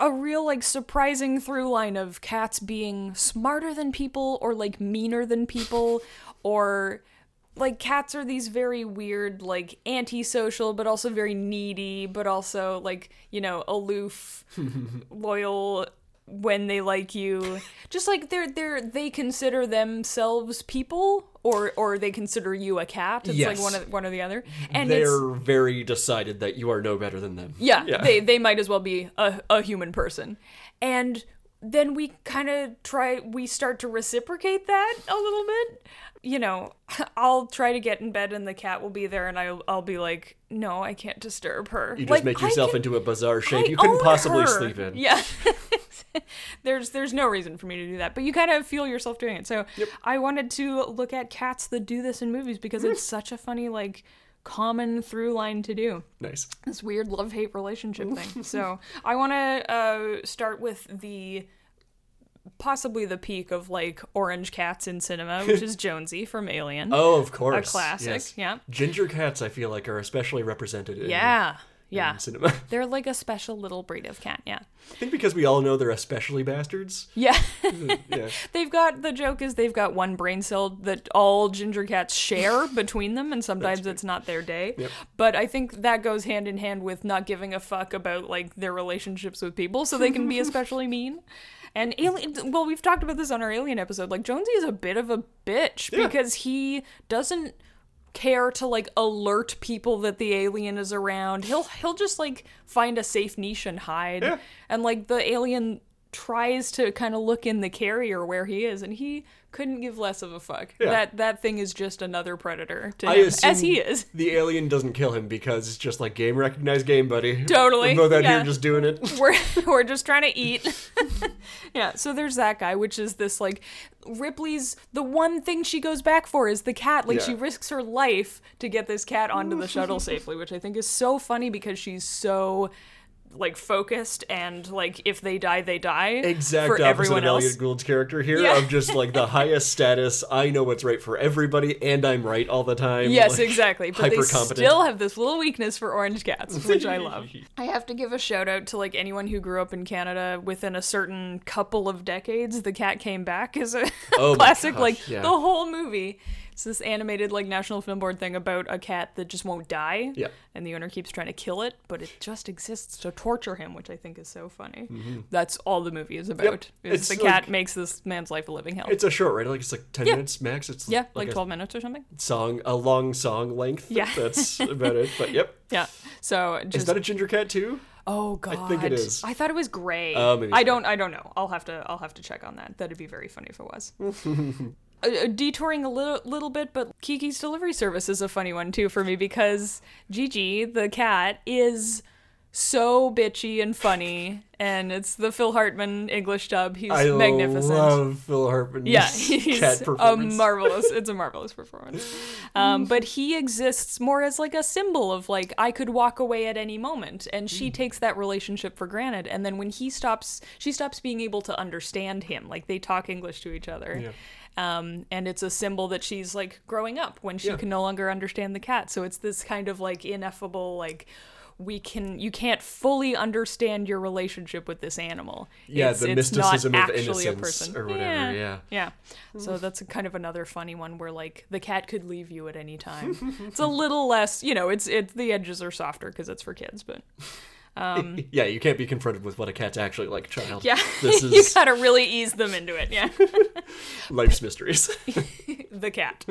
a real like surprising through line of cats being smarter than people or like meaner than people or like cats are these very weird like antisocial but also very needy but also like you know aloof loyal when they like you just like they're they're they consider themselves people or or they consider you a cat it's Yes. like one of one or the other and They're very decided that you are no better than them. yeah, Yeah. they they might as well be a, a human person. And then we kind of try we start to reciprocate that a little bit. You know, I'll try to get in bed and the cat will be there and I'll I'll be like, "No, I can't disturb her." You just Like, make yourself can- into a bizarre shape I you couldn't possibly her. sleep in. Yeah. there's there's no reason for me to do that, but you kind of feel yourself doing it. So I wanted to look at cats that do this in movies because it's such a funny like common through line to do Nice. this weird love hate relationship thing. So I want to uh, start with the possibly the peak of like orange cats in cinema, which is Jonesy from Alien. Oh, of course. a classic, yes. yeah. Ginger cats, I feel like, are especially represented in, yeah, in yeah. cinema. They're like a special little breed of cat. Yeah, I think because we all know they're especially bastards. yeah. Yeah. they've got the joke is they've got one brain cell that all ginger cats share between them, and sometimes it's not their day. But I think that goes hand in hand with not giving a fuck about like their relationships with people, so they can be especially mean. And alien, well, we've talked about this on our alien episode. Like Jonesy is a bit of a bitch because he doesn't care to like alert people that the alien is around. He'll he'll just like find a safe niche and hide. Yeah. And like the alien tries to kind of look in the carrier where he is, and he couldn't give less of a fuck. Yeah. That that thing is just another predator to I him, as he is. The alien doesn't kill him because it's just like game recognized game, buddy. Totally, We're both yeah. here just doing it. we're we're just trying to eat. yeah, so there's that guy, which is this like Ripley's the one thing she goes back for is the cat. Like Yeah. she risks her life to get this cat onto the shuttle safely, which I think is so funny because she's so like focused and like if they die, they die. Exact for opposite everyone of else. Elliott Gould's character here Yeah. of just like the highest status. I know what's right for everybody, and I'm right all the time. Yes, like, exactly. But they still have this little weakness for orange cats, which I love. I have to give a shout out to like anyone who grew up in Canada within a certain couple of decades. The cat came back is a Oh classic. gosh, like yeah. the whole movie. It's this animated like National Film Board thing about a cat that just won't die. Yeah. And the owner keeps trying to kill it, but it just exists to torture him, which I think is so funny. That's all the movie is about. Is Mm-hmm. It's the cat like- makes this man's life a living hell. It's a short, right? Like it's like ten Yeah. minutes max. It's yeah, like, like, 12 minutes or something. song, a long song length. Yeah. that's about it. But yep, Yeah. So just is that a ginger cat too? Oh god. I think it is. I thought it was gray. Maybe I don't I don't know. I'll have to I'll have to check on that. That'd be very funny if it was. Uh, uh, detouring a little little bit, but Kiki's delivery service is a funny one too for me because Jiji, the cat, is so bitchy and funny, and it's the Phil Hartman English dub. He's I magnificent. love Phil Hartman. Yeah, he's cat a performance. marvelous. It's a marvelous performance. Um, but he exists more as like a symbol of like I could walk away at any moment, and she Mm. takes that relationship for granted. And then when he stops, she stops being able to understand him. Like they talk English to each other. Um, and it's a symbol that she's like growing up when she Yeah. can no longer understand the cat. So it's this kind of like ineffable like we can you can't fully understand your relationship with this animal. Yeah, It's- the it's mysticism not of actually a innocence person. or whatever, yeah. Yeah. So that's a kind of another funny one where like the cat could leave you at any time. it's a little less, you know, it's it's the edges are softer because it's for kids, but Um, yeah, you can't be confronted with what a cat's actually like, child. yeah, this you is gotta really ease them into it. Yeah, life's mysteries. the cat.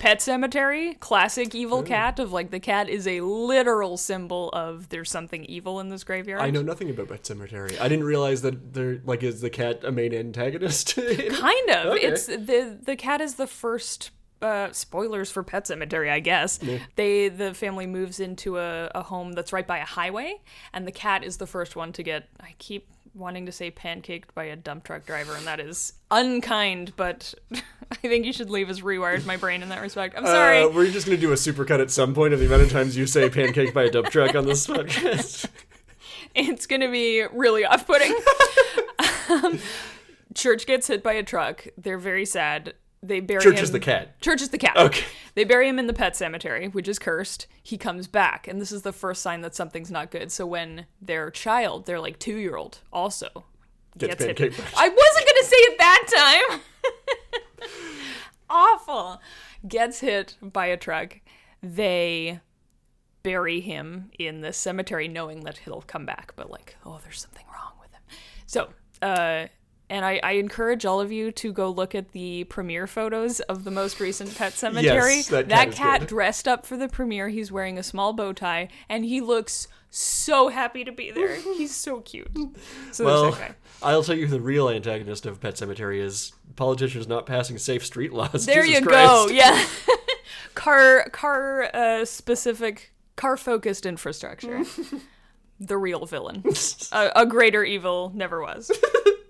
Pet Sematary, classic evil oh. cat of like the cat is a literal symbol of there's something evil in this graveyard. I know nothing about Pet Sematary. I didn't realize that there like is the cat a main antagonist. Kind of. Okay. It's the the cat is the first. Uh, spoilers for Pet Sematary, I guess. They the family moves into a, a home that's right by a highway, and the cat is the first one to get. I keep wanting to say pancaked by a dump truck driver, and that is unkind. But I think you should leave as rewired my brain in that respect. I'm sorry. Uh, we're just gonna do a supercut at some point of the amount of times you say pancake by a dump truck on this podcast. it's gonna be really off-putting. um, Church gets hit by a truck. They're very sad. They bury Church him. is the cat. Church is the cat. Okay. They bury him in the pet cemetery, which is cursed. He comes back, and this is the first sign that something's not good. So when their child, their like two year old, also Gets gets hit. I wasn't gonna say it that time. Awful. Gets hit by a truck. They bury him in the cemetery, knowing that he'll come back. But like, oh, there's something wrong with him. So, uh, and I, I encourage all of you to go look at the premiere photos of the most recent Pet Sematary. Yes, that cat is cat good. dressed up for the premiere. He's wearing a small bow tie, and he looks so happy to be there. He's so cute. So Well, that. I'll tell you the real antagonist of Pet Sematary is politicians not passing safe street laws. There Jesus you Christ. go. Yeah. car car uh, specific car focused infrastructure. the real villain. a, a greater evil never was.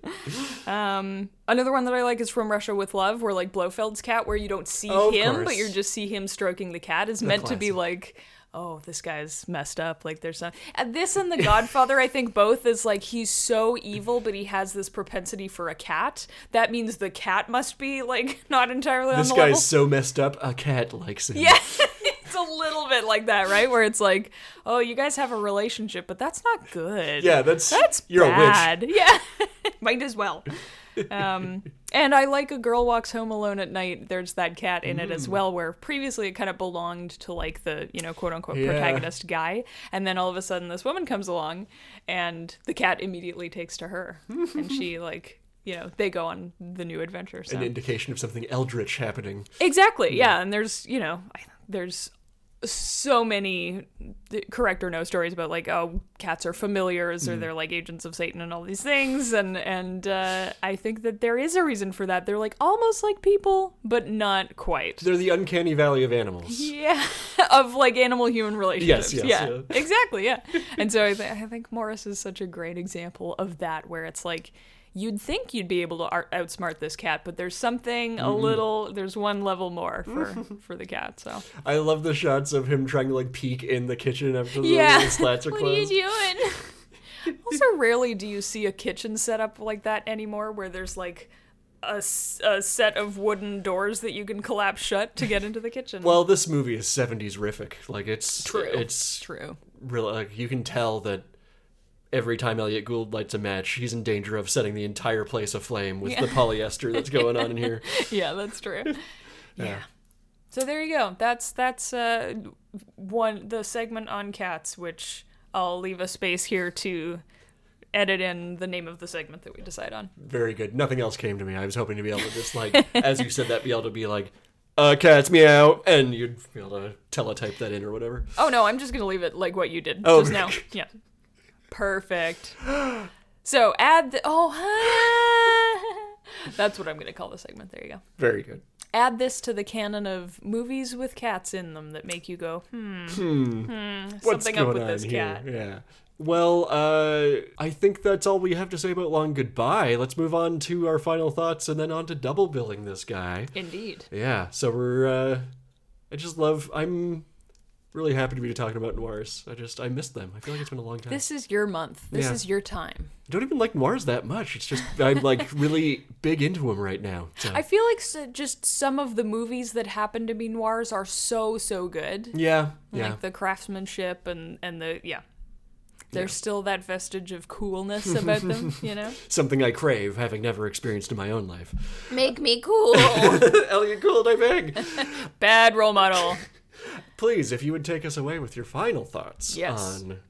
Um, another one that I like is from Russia with Love, where like Blofeld's cat, where you don't see Oh, him, but you just see him stroking the cat, is meant to be like, oh, this guy's messed up. Like there's some. And this and The Godfather, I think both is like he's so evil, but he has this propensity for a cat. That means the cat must be like not entirely This on the guy's level. so messed up, a cat likes him. Yeah, it's a little bit like that, right? Where it's like, oh, you guys have a relationship, but that's not good. Yeah, that's that's you're bad. Yeah, might as well. Um, and I like a girl walks home alone at night. There's that cat in it Mm. as well, where previously it kind of belonged to like the you know quote unquote Yeah. protagonist guy, and then all of a sudden this woman comes along, and the cat immediately takes to her, and she like. You know, they go on the new adventure. So. an indication of something eldritch happening. Exactly. Yeah, and there's you know I- there's so many correct or no stories about like oh cats are familiars or they're like agents of Satan and all these things and and uh, I think that there is a reason for that. They're like almost like people, but not quite. They're the uncanny valley of animals. Yeah, of like animal human relationships. yes, yeah, yeah. exactly. Yeah, and so I, th- I think Morris is such a great example of that, where it's like you'd think you'd be able to art- outsmart this cat, but there's something a little, there's one level more for for the cat. So I love the shots of him trying to like peek in the kitchen after the yeah, slats are what are you doing? also, rarely do you see a kitchen set up like that anymore, where there's like. A, a, set of wooden doors that you can collapse shut to get into the kitchen. Well, this movie is 70s rific. Like it's True. It's true. really like you can tell that every time Elliott Gould lights a match, he's in danger of setting the entire place aflame with the polyester that's going on in here. yeah, that's true. yeah. So there you go. That's that's uh one the segment on cats, which I'll leave a space here to edit in the name of the segment that we decide on. Very good. Nothing else came to me. I was hoping to be able to just like, as you said that, be able to be like, uh, cats meow, and you'd be able to teletype that in or whatever. Oh no, I'm just gonna leave it like what you did Oh, just now. Yeah. Perfect. So add the oh that's what I'm gonna call the segment. There you go. Very good. Add this to the canon of movies with cats in them that make you go, hmm, hmm, What's something up going with this here? cat. Yeah. Well, uh, I think that's all we have to say about Long Goodbye. Let's move on to our final thoughts and then on to double billing this guy. Indeed. Yeah, so we're, uh, I just love, I'm really happy to be talking about noirs. I just, I missed them. I feel like it's been a long time. This is your month. This Yeah. is your time. I don't even like noirs that much. It's just, I'm like really big into them right now. So. I feel like s just some of the movies that happen to be noirs are so so good. yeah, yeah. Like the craftsmanship and and the yeah. There's still that vestige of coolness about them, you know. Something I crave, having never experienced in my own life. Make me cool. Elliott Gould, I beg. Bad role model. Please, if you would take us away with your final thoughts Yes. on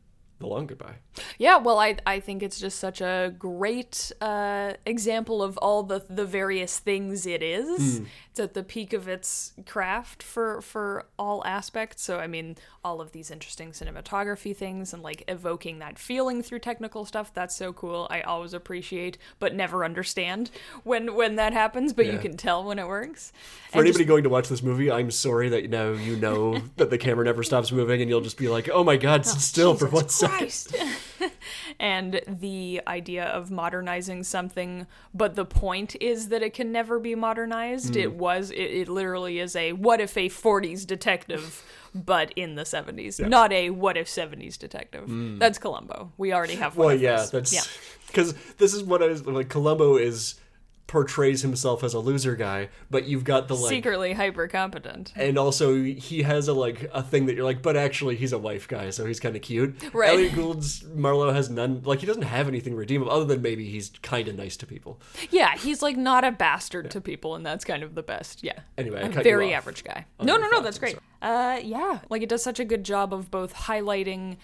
The Long Goodbye. Yeah, well, I I think it's just such a great uh, example of all the the various things it is. It's at the peak of its craft for for all aspects. So I mean, all of these interesting cinematography things and like evoking that feeling through technical stuff. That's so cool. I always appreciate, but never understand when when that happens. But you can tell when it works. For And anybody just- going to watch this movie, I'm sorry that now you know that the camera never stops moving, and you'll just be like, "Oh my God, sit still for one second." Christ. and the idea of modernizing something, but the point is that it can never be modernized. Hmm. It was, it, it literally is a what if a 40s detective, but in the 70s, not a what if 70s detective. That's Columbo. We already have one. Well, yeah, that's yeah. because this is what I was like. Columbo is portrays himself as a loser guy, but you've got the like, secretly hyper competent. and also he has a like a thing that you're like, but actually he's a wife guy, so he's kind of cute. Right. Elliott Gould's Marlowe has none. Like he doesn't have anything redeemable other than maybe he's kind of nice to people. Yeah, he's like not a bastard to people, and that's kind of the best. Yeah. Anyway, I a cut you very average guy. No, no, no, that's great. Uh, yeah, like it does such a good job of both highlighting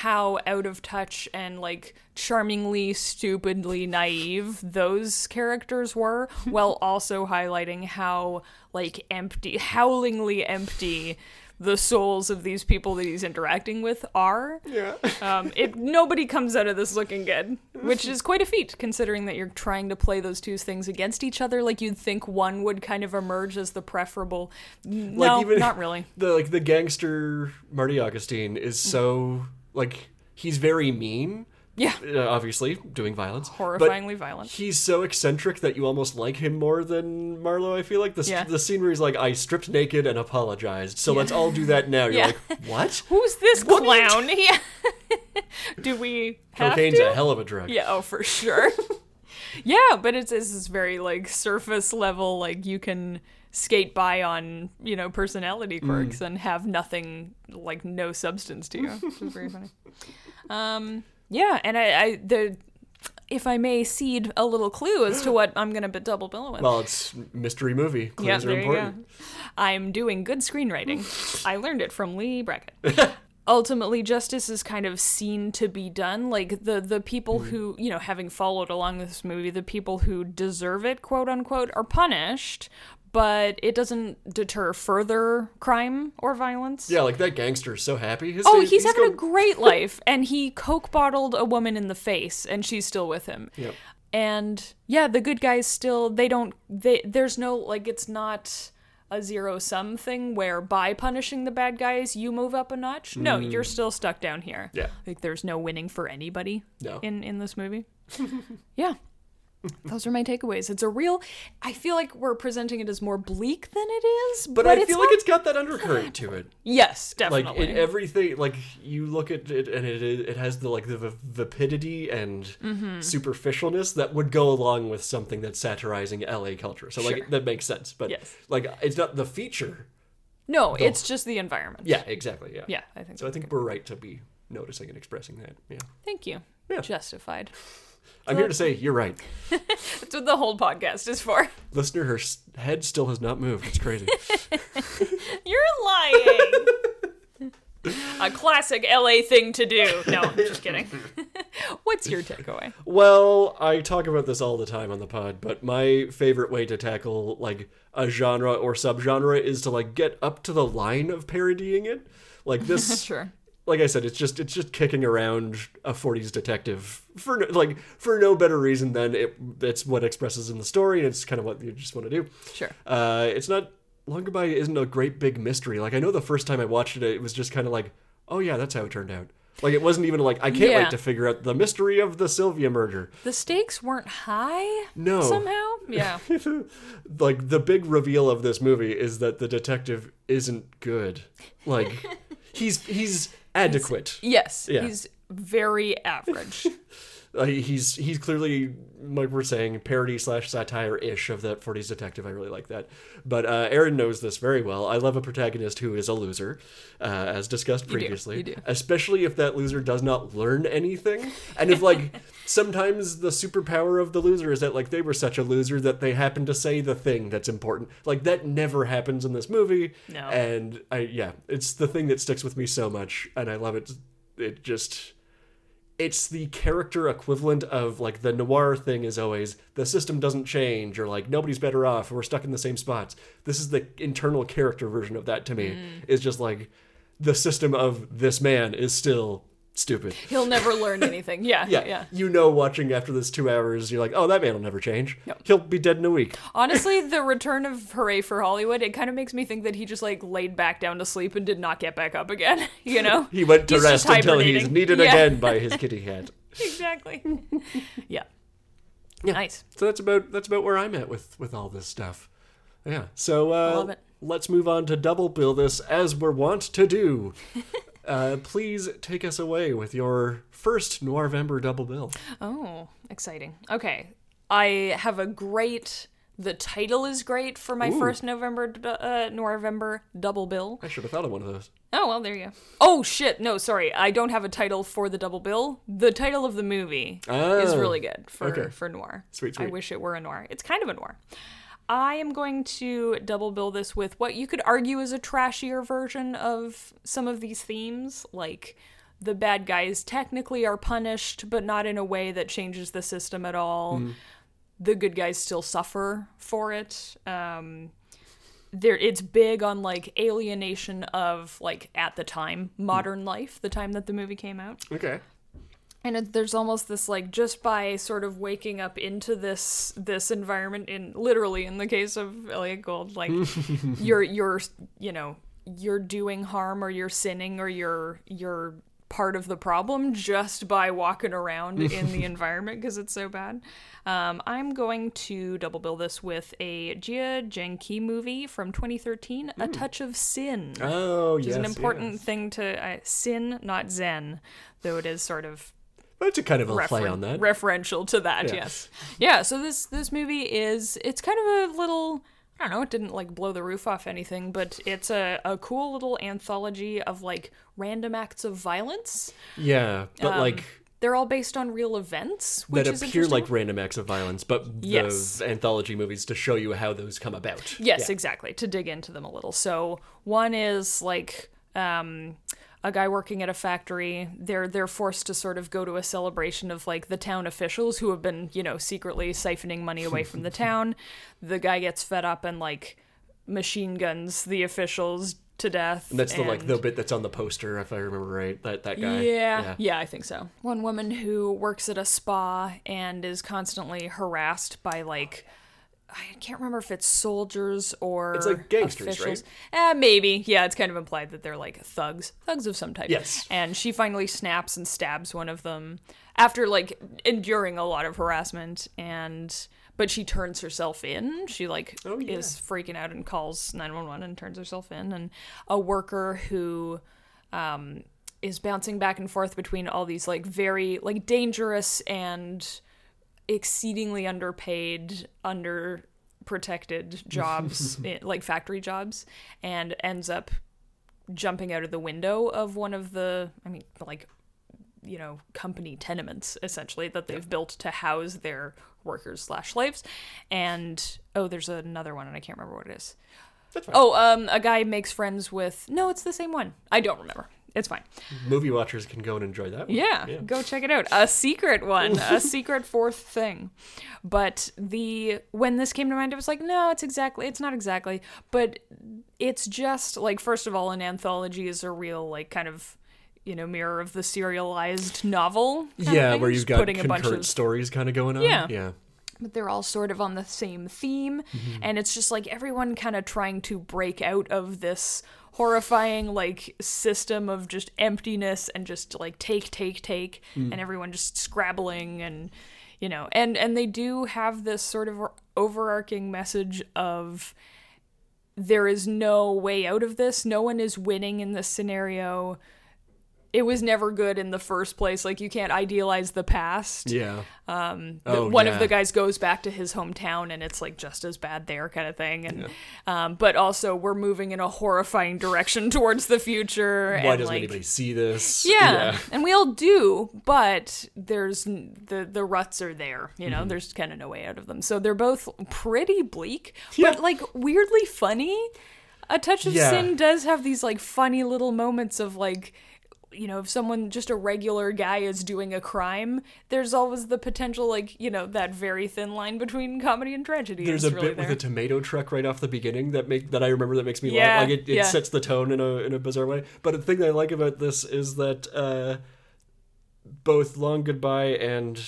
how out of touch and like charmingly stupidly naive those characters were while also highlighting how like empty howlingly empty the souls of these people that he's interacting with are Yeah. um, it nobody comes out of this looking good, which is quite a feat considering that you're trying to play those two things against each other. Like you'd think one would kind of emerge as the preferable. Like no, even not really. The like the gangster Marty Augustine is so like he's very mean. Yeah, uh, obviously doing violence. but horrifyingly violent. He's so eccentric that you almost like him more than Marlowe. I feel like the Yeah. the scene where he's like, "I stripped naked and apologized, so let's all do that now." You're Yeah. like, "What?" Who's this What clown? Yeah. Do we have Cocaine's to? a hell of a drug. Yeah, oh for sure. yeah, but it's it's this very like surface level, like you can skate by on you know personality Mm. quirks and have nothing like no substance to you. Which is very funny. Um, yeah, and I, I the if I may seed a little clue as to what I'm gonna double bill with. Well, it's mystery movie. Clues yeah, are there you important. go. I'm doing good screenwriting. I learned it from Leigh Brackett. Ultimately, justice is kind of seen to be done. Like the the people who you know, having followed along this movie, the people who deserve it, quote unquote, are punished. But it doesn't deter further crime or violence. Yeah, like that gangster is so happy. His Oh, face- he's, having a great life, and he coke bottled a woman in the face, and she's still with him. Yep. And yeah, the good guys still they don't they there's no like it's not a zero sum thing where by punishing the bad guys you move up a notch. No, you're still stuck down here. Mm. Yeah. Like there's no winning for anybody No. in in this movie. yeah. Those are my takeaways. It's a real I feel like we're presenting it as more bleak than it is, But, but, I feel like it's got that undercurrent to it. Yes, Like definitely. in everything, like you look at it and it it has the like the vapidity and Mm-hmm. superficialness that would go along with something that's satirizing LA culture. So like Sure. that makes sense. But Yes. like it's not the feature. no, it's just the environment. Yeah, exactly. Yeah. Yeah, I think So I think we're right to be noticing and expressing that. Yeah. Thank you. Yeah. Justified. I'm here to say you're right. That's what the whole podcast is for. Listener, her s- head still has not moved. It's crazy. You're lying. A classic LA thing to do. No, I'm just kidding. What's your takeaway? well, I talk about this all the time on the pod, but my favorite way to tackle like a genre or subgenre is to like get up to the line of parodying it. Like this Sure. Like I said, it's just it's just kicking around a '40s detective for no- like for no better reason than it. It's what expresses in the story, and it's kind of what you just want to do. Sure. Uh, it's not Long Goodbye isn't a great big mystery. Like I know the first time I watched it, it was just kind of like, oh yeah, that's how it turned out. Like it wasn't even like I can't Yeah. wait to figure out the mystery of the Sylvia murder. The stakes weren't high No. somehow. Yeah. like the big reveal of this movie is that the detective isn't good. Like he's he's adequate. Yes. Yeah. He's very average. Uh, he's he's clearly like we're saying parody slash satire ish of that 40s detective. I really like that. But uh, Aaron knows this very well. I love a protagonist who is a loser, uh, as discussed do, previously. you do. Especially if that loser does not learn anything, and if like sometimes the superpower of the loser is that like they were such a loser that they happen to say the thing that's important. Like that never happens in this movie. No. And I yeah, it's the thing that sticks with me so much, and I love it. It just it's the character equivalent of like the noir thing is always the system doesn't change or like nobody's better off or we're stuck in the same spots. This is the internal character version of that to me mm. is just like the system of this man is still stupid He'll never learn anything. Yeah. yeah, Yeah. you know watching after this two hours you're like oh that man will never change Yep. he'll be dead in a week Honestly, the return of Hooray for Hollywood, it kind of makes me think that he just like laid back down to sleep and did not get back up again. You know? he went to He's rest until he's needed Yeah. again by his kitty cat exactly. yeah. Yeah. Nice. So that's about that's about where I'm at with with all this stuff. Yeah. So uh, let's move on to double bill this as we're wont to do. Uh, please take us away with your first Noirvember double bill. Oh, exciting. Okay. I have a great. The title is great for my first November, uh, November double bill. I should have thought of one of those. Oh, well, there you go. Oh, shit. No, sorry. I don't have a title for the double bill. The title of the movie is Oh, really good for, okay. for noir. Sweet, I wish it were a noir. It's kind of a noir. I am going to double bill this with what you could argue is a trashier version of some of these themes. Like, the bad guys technically are punished, but not in a way that changes the system at all. Mm. The good guys still suffer for it. Um, there it's big on like alienation of like at the time modern life the time that the movie came out Okay. And it, there's almost this like just by sort of waking up into this this environment in literally in the case of Elliott Gould like you're you're you know you're doing harm or you're sinning or you're you're part of the problem just by walking around in the environment because it's so bad. Um, I'm going to double bill this with a Jia Zhangke movie from 2013, A Touch of Sin Oh, which yes. is an important yes. thing to uh, sin, not zen, though it is sort of That's a kind of a referen- play on that. referential to that. Yeah. Yes, yeah. So this this movie is it's kind of a little. I don't know. It didn't like blow the roof off anything, but it's a, a cool little anthology of like random acts of violence. yeah, but Um, like They're all based on real events, which that is appear like random acts of violence, but Yes. the anthology movies to show you how those come about. Yes, Yeah. exactly. To dig into them a little. So one is like um, a guy working at a factory. They're they're forced to sort of go to a celebration of like the town officials who have been, you know, secretly siphoning money away from the town. The guy gets fed up and like machine guns the officials to death. And that's the like the bit that's on the poster, if I remember right. That that guy. yeah, yeah, I think so. One woman who works at a spa and is constantly harassed by like I can't remember if it's soldiers or It's like gangsters, officials. Eh, maybe. Yeah, it's kind of implied that they're like thugs, thugs of some type. Yes. And she finally snaps and stabs one of them after like enduring a lot of harassment and but she turns herself in. She like Oh, yeah. is freaking out and calls 911 and turns herself in and a worker who um is bouncing back and forth between all these like very like dangerous and exceedingly underpaid, under protected jobs, eh, like factory jobs, and ends up jumping out of the window of one of the, I mean, like, you know, company tenements essentially that they've built to house their workers slash slaves. And oh, there's another one, and I can't remember what it is. Oh, um, a guy makes friends with. No, it's the same one. I don't remember. It's fine. Movie watchers can go and enjoy that one. Yeah, go check it out. A secret one, a secret fourth thing. But the when this came to mind, it was like, no, it's exactly, it's not exactly, but it's just like first of all, an anthology is a real like kind of you know mirror of the serialized novel. kind of Yeah, thing, where you've got putting a bunch of stories kind of going on. Yeah. Yeah. but they're all sort of on the same theme Mm-hmm. and it's just like everyone kind of trying to break out of this horrifying like system of just emptiness and just like take take take Mm. and everyone just scrabbling and you know and and they do have this sort of overarching message of there is no way out of this no one is winning in this scenario it was never good in the first place like you can't idealize the past Yeah. the- Oh, one yeah. of the guys goes back to his hometown and it's like just as bad there kind of thing and um, but also we're moving in a horrifying direction towards the future Why and doesn't like anybody see this? yeah, and we all do but there's the the ruts are there you Mm-hmm. know there's kind of no way out of them so they're both pretty bleak but like weirdly funny a touch of Yeah. sin does have these like funny little moments of like you know if someone just a regular guy is doing a crime there's always the potential like you know that very thin line between comedy and tragedy There's a really bit there. with a tomato truck right off the beginning that make that I remember that makes me Yeah, laugh. Like it, it yeah. sets the tone in a in a bizarre way. But the thing that I like about this is that uh, both Long Goodbye and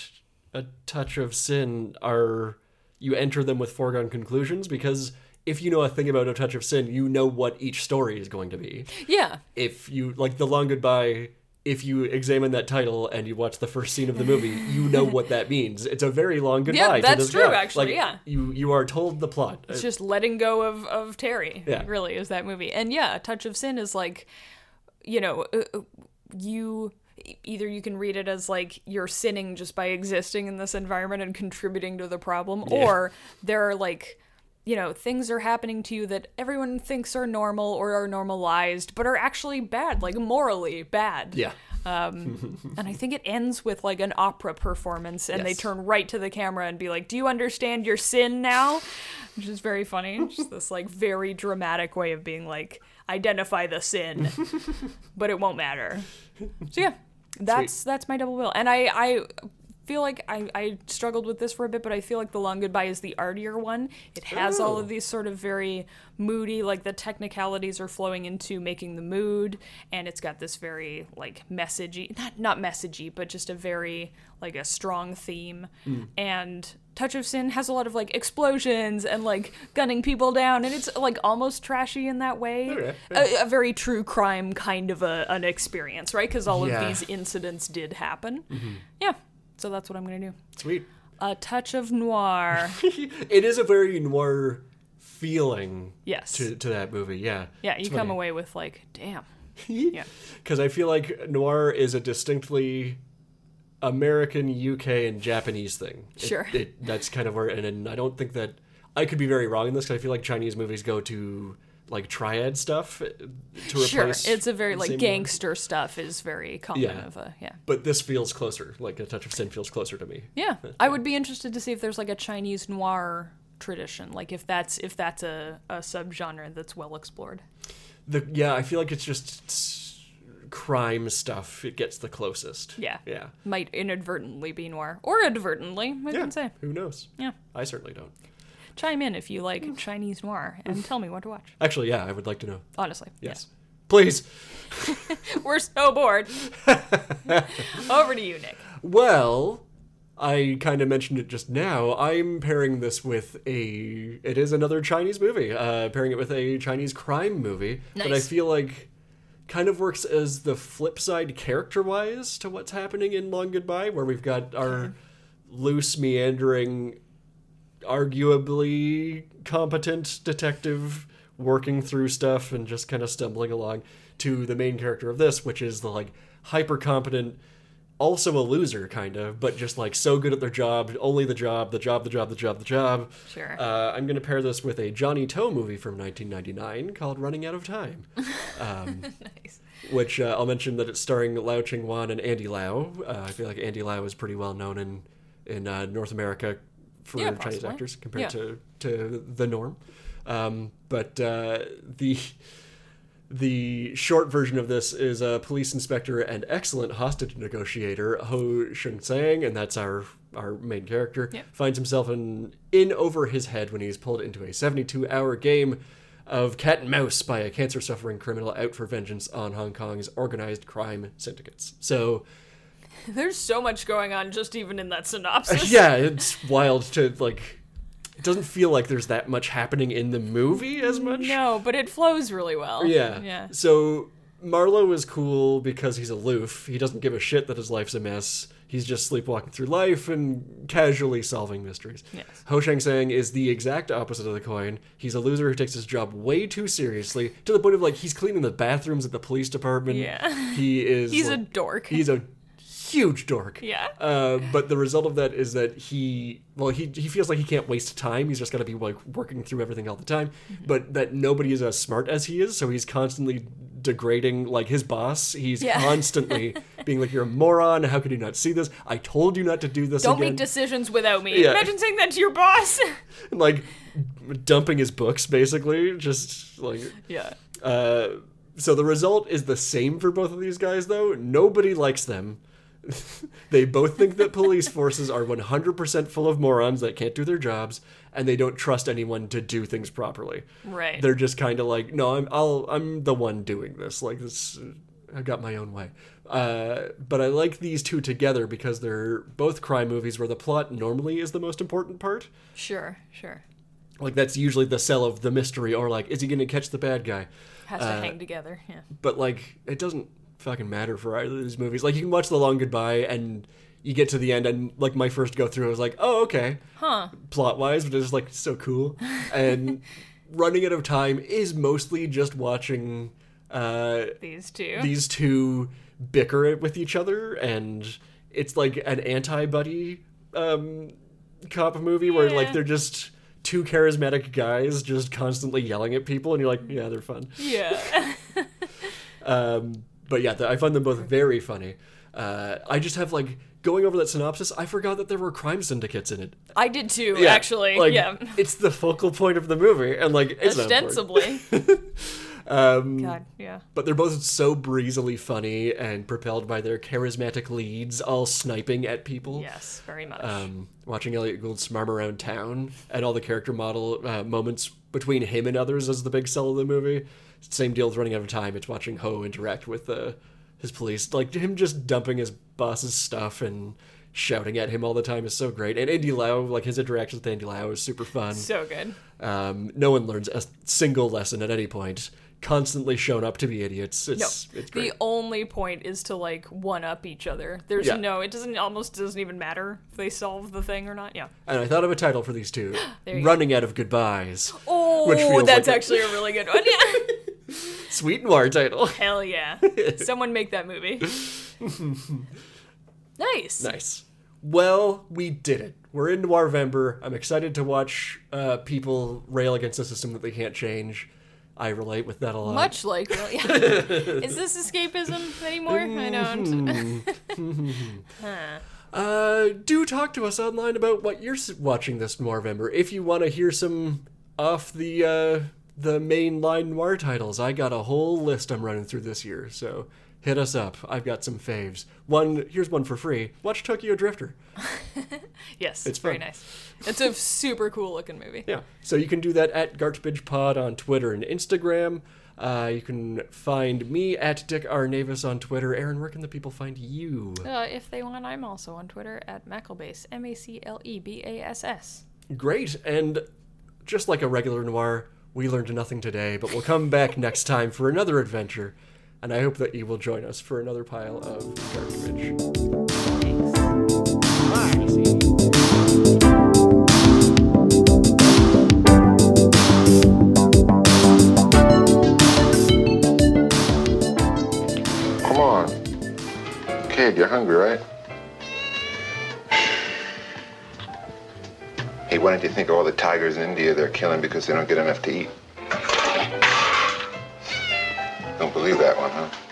A Touch of Sin are you enter them with foregone conclusions because if you know a thing about A Touch of Sin, you know what each story is going to be. yeah If you like the Long Goodbye. If you examine that title and you watch the first scene of the movie, you know what that means. It's a very long goodbye. to that's true, guy. actually, Like, yeah. You you are told the plot. it's just letting go of of Terry. Yeah. really is that movie. And yeah, a touch of sin is like, you know, uh, uh, you either you can read it as like you're sinning just by existing in this environment and contributing to the problem, or there are like. You know, things are happening to you that everyone thinks are normal or are normalized, but are actually bad, like morally bad. Yeah. Um, and I think it ends with like an opera performance, and they turn right to the camera and be like, "Do you understand your sin now?" Which is very funny. Just this like very dramatic way of being like, identify the sin, but it won't matter. So yeah, that's that's my double bill, and I I feel like I, I struggled with this for a bit, but I feel like The Long Goodbye is the artier one. It has all of these sort of very moody, like the technicalities are flowing into making the mood, and it's got this very like messagey, not not messagey, but just a very like a strong theme. Mm. And Touch of Sin has a lot of like explosions and like gunning people down, and it's like almost trashy in that way. Okay, A, a very true crime kind of a, an experience, right? Because all Yeah. of these incidents did happen. Mm-hmm. Yeah. So that's what I'm gonna do. Sweet. A touch of noir. It is a very noir feeling Yes. to, to that movie. Yeah. Yeah, you come away with like, damn. Yeah. Because I feel like noir is a distinctly American, UK, and Japanese thing. It- Sure. It, that's kind of where, and, and I don't think that I could be very wrong in this because I feel like Chinese movies go to like triad stuff to Sure. replace. It's a very like gangster stuff is very common Yeah. of a yeah. But this feels closer. Like a touch of sin feels closer to me. Yeah. I would be interested to see if there's like a Chinese noir tradition. Like if that's if that's a, a subgenre that's well explored. The yeah, I feel like it's just crime stuff, it gets the closest. Yeah. Yeah. Might inadvertently be noir. Or advertently, I Yeah. can say. Who knows? Yeah. I certainly don't. Chime in if you like Chinese noir and tell me what to watch. Actually, yeah, I would like to know. Honestly. Yes. Please. We're so bored. Over to you, Nick. Well, I kind of mentioned it just now. I'm pairing this with a. It is another Chinese movie. Uh, pairing it with a Chinese crime movie that I feel like kind of works as the flip side character wise to what's happening in Long Goodbye, where we've got our loose, meandering, arguably competent detective working through stuff and just kind of stumbling along to the main character of this, which is the like hyper competent also a loser kind of but just like so good at their job only the job the job the job the job the job Sure. uh, i'm going to pair this with a Johnnie To movie from 1999 called running out of time nice. which uh, i'll mention that it's starring Lau Ching Wan and andy lau uh, i feel like andy lau is pretty well known in in uh, north america for Yeah, chinese actors compared Yeah. to to the norm um, but uh, the the short version of this is a police inspector and excellent hostage negotiator Ho Shun Sang, and that's our our main character. Yep. Finds himself in in over his head when he's pulled into a 72 hour game of cat and mouse by a cancer suffering criminal out for vengeance on Hong Kong's organized crime syndicates. So There's so much going on just even in that uh, synopsis. yeah, it's wild to like. It doesn't feel like there's that much happening in the movie as mm, much. No, but it flows really well. Yeah. Yeah. So Marlowe is cool because he's aloof. He doesn't give a shit that his life's a mess. He's just sleepwalking through life and casually solving mysteries. Yes. Ho Shang Sang is the exact opposite of the coin. He's a loser who takes his job way too seriously to the point of like he's cleaning the bathrooms at the police department. Yeah. He is. He's a dork. He's a huge dork. Yeah. Uh, but the result of that is that he, well, he he feels like he can't waste time. He's just got to be like working through everything all the time. Mm-hmm. But that nobody is as smart as he is, so he's constantly degrading like his boss. He's Yeah. constantly being like, "You're a moron. How could you not see this? I told you not to do this Don't again." make decisions without me. Yeah. Imagine saying that to your boss. And, like dumping his books, basically, just like yeah. uh, so the result is the same for both of these guys, though. Nobody likes them. they both think that police forces are 100% full of morons that can't do their jobs, and they don't trust anyone to do things properly. Right. They're just kind of like, no, I'm I'll I'm the one doing this. Like this, I got my own way. Uh, but I like these two together because they're both crime movies where the plot normally is the most important part. Sure, sure. Like that's usually the sell of the mystery, or like, is he going to catch the bad guy? Has to hang together. Yeah. but like it doesn't fucking matter for either of these movies. Like you can watch The Long Goodbye and you get to the end and like my first go through I was like, "Oh, okay." Huh. Plot wise, but it's like so cool. And Running Out of Time is mostly just watching uh These two. these two bicker it with each other and it's like an anti-buddy um cop movie where like they're just two charismatic guys just constantly yelling at people and you're like, "Yeah, they're fun." yeah. Um, but yeah, th- I find them both very funny. Uh, I just have like going over that synopsis. I forgot that there were crime syndicates in it. I did too, Yeah, actually. like, yeah. it's the focal point of the movie, and like it's. Ostensibly. Um, God, yeah. but they're both so breezily funny and propelled by their charismatic leads, all sniping at people. Yes, very much. Um, watching Elliott Gould smarm around town and all the character model uh, moments between him and others is the big sell of the movie. Same deal with running out of time. It's watching Ho interact with uh, his police, like him just dumping his boss's stuff and shouting at him all the time is so great. And Andy Lau, like his interactions with Andy Lau is super fun. so good. Um, no one learns a single lesson at any point. Constantly shown up to be idiots. No, It's it's great. the only point is to like one up each other. There's Yeah. no, it doesn't almost doesn't even matter if they solve the thing or not. Yeah. and I thought of a title for these two: you go. "Running Out of Goodbyes." Oh, that's like a- actually a really good one. Yeah. Sweet noir title. Hell yeah. Someone make that movie. nice. Nice. Well, we did it. We're in Noirvember. I'm excited to watch uh, people rail against a system that they can't change. I relate with that a lot. Much like really. Is this escapism anymore? I don't. Huh. Uh, do talk to us online about what you're watching this Noirvember. If you want to hear some off the uh, the mainline noir titles. I got a whole list I'm running through this year, so hit us up. I've got some faves. One here's one for free. Watch Tokyo Drifter. Yes, It's very fun. nice. It's a super cool looking movie. Yeah. So you can do that at Garbage Pod on Twitter and Instagram. Uh, you can find me at Dick R. Navis on Twitter. Aaron, where can the people find you? Uh, if they want, I'm also on Twitter at Maclebass, M A C L E B A S S. Great. And just like a regular noir, we learned nothing today, but we'll come back next time for another adventure. And I hope that you will join us for another pile of garbage. Come on. Kid, you're hungry, right? Hey, why don't you think of all the tigers in India they're killing because they don't get enough to eat? Don't believe that one, huh?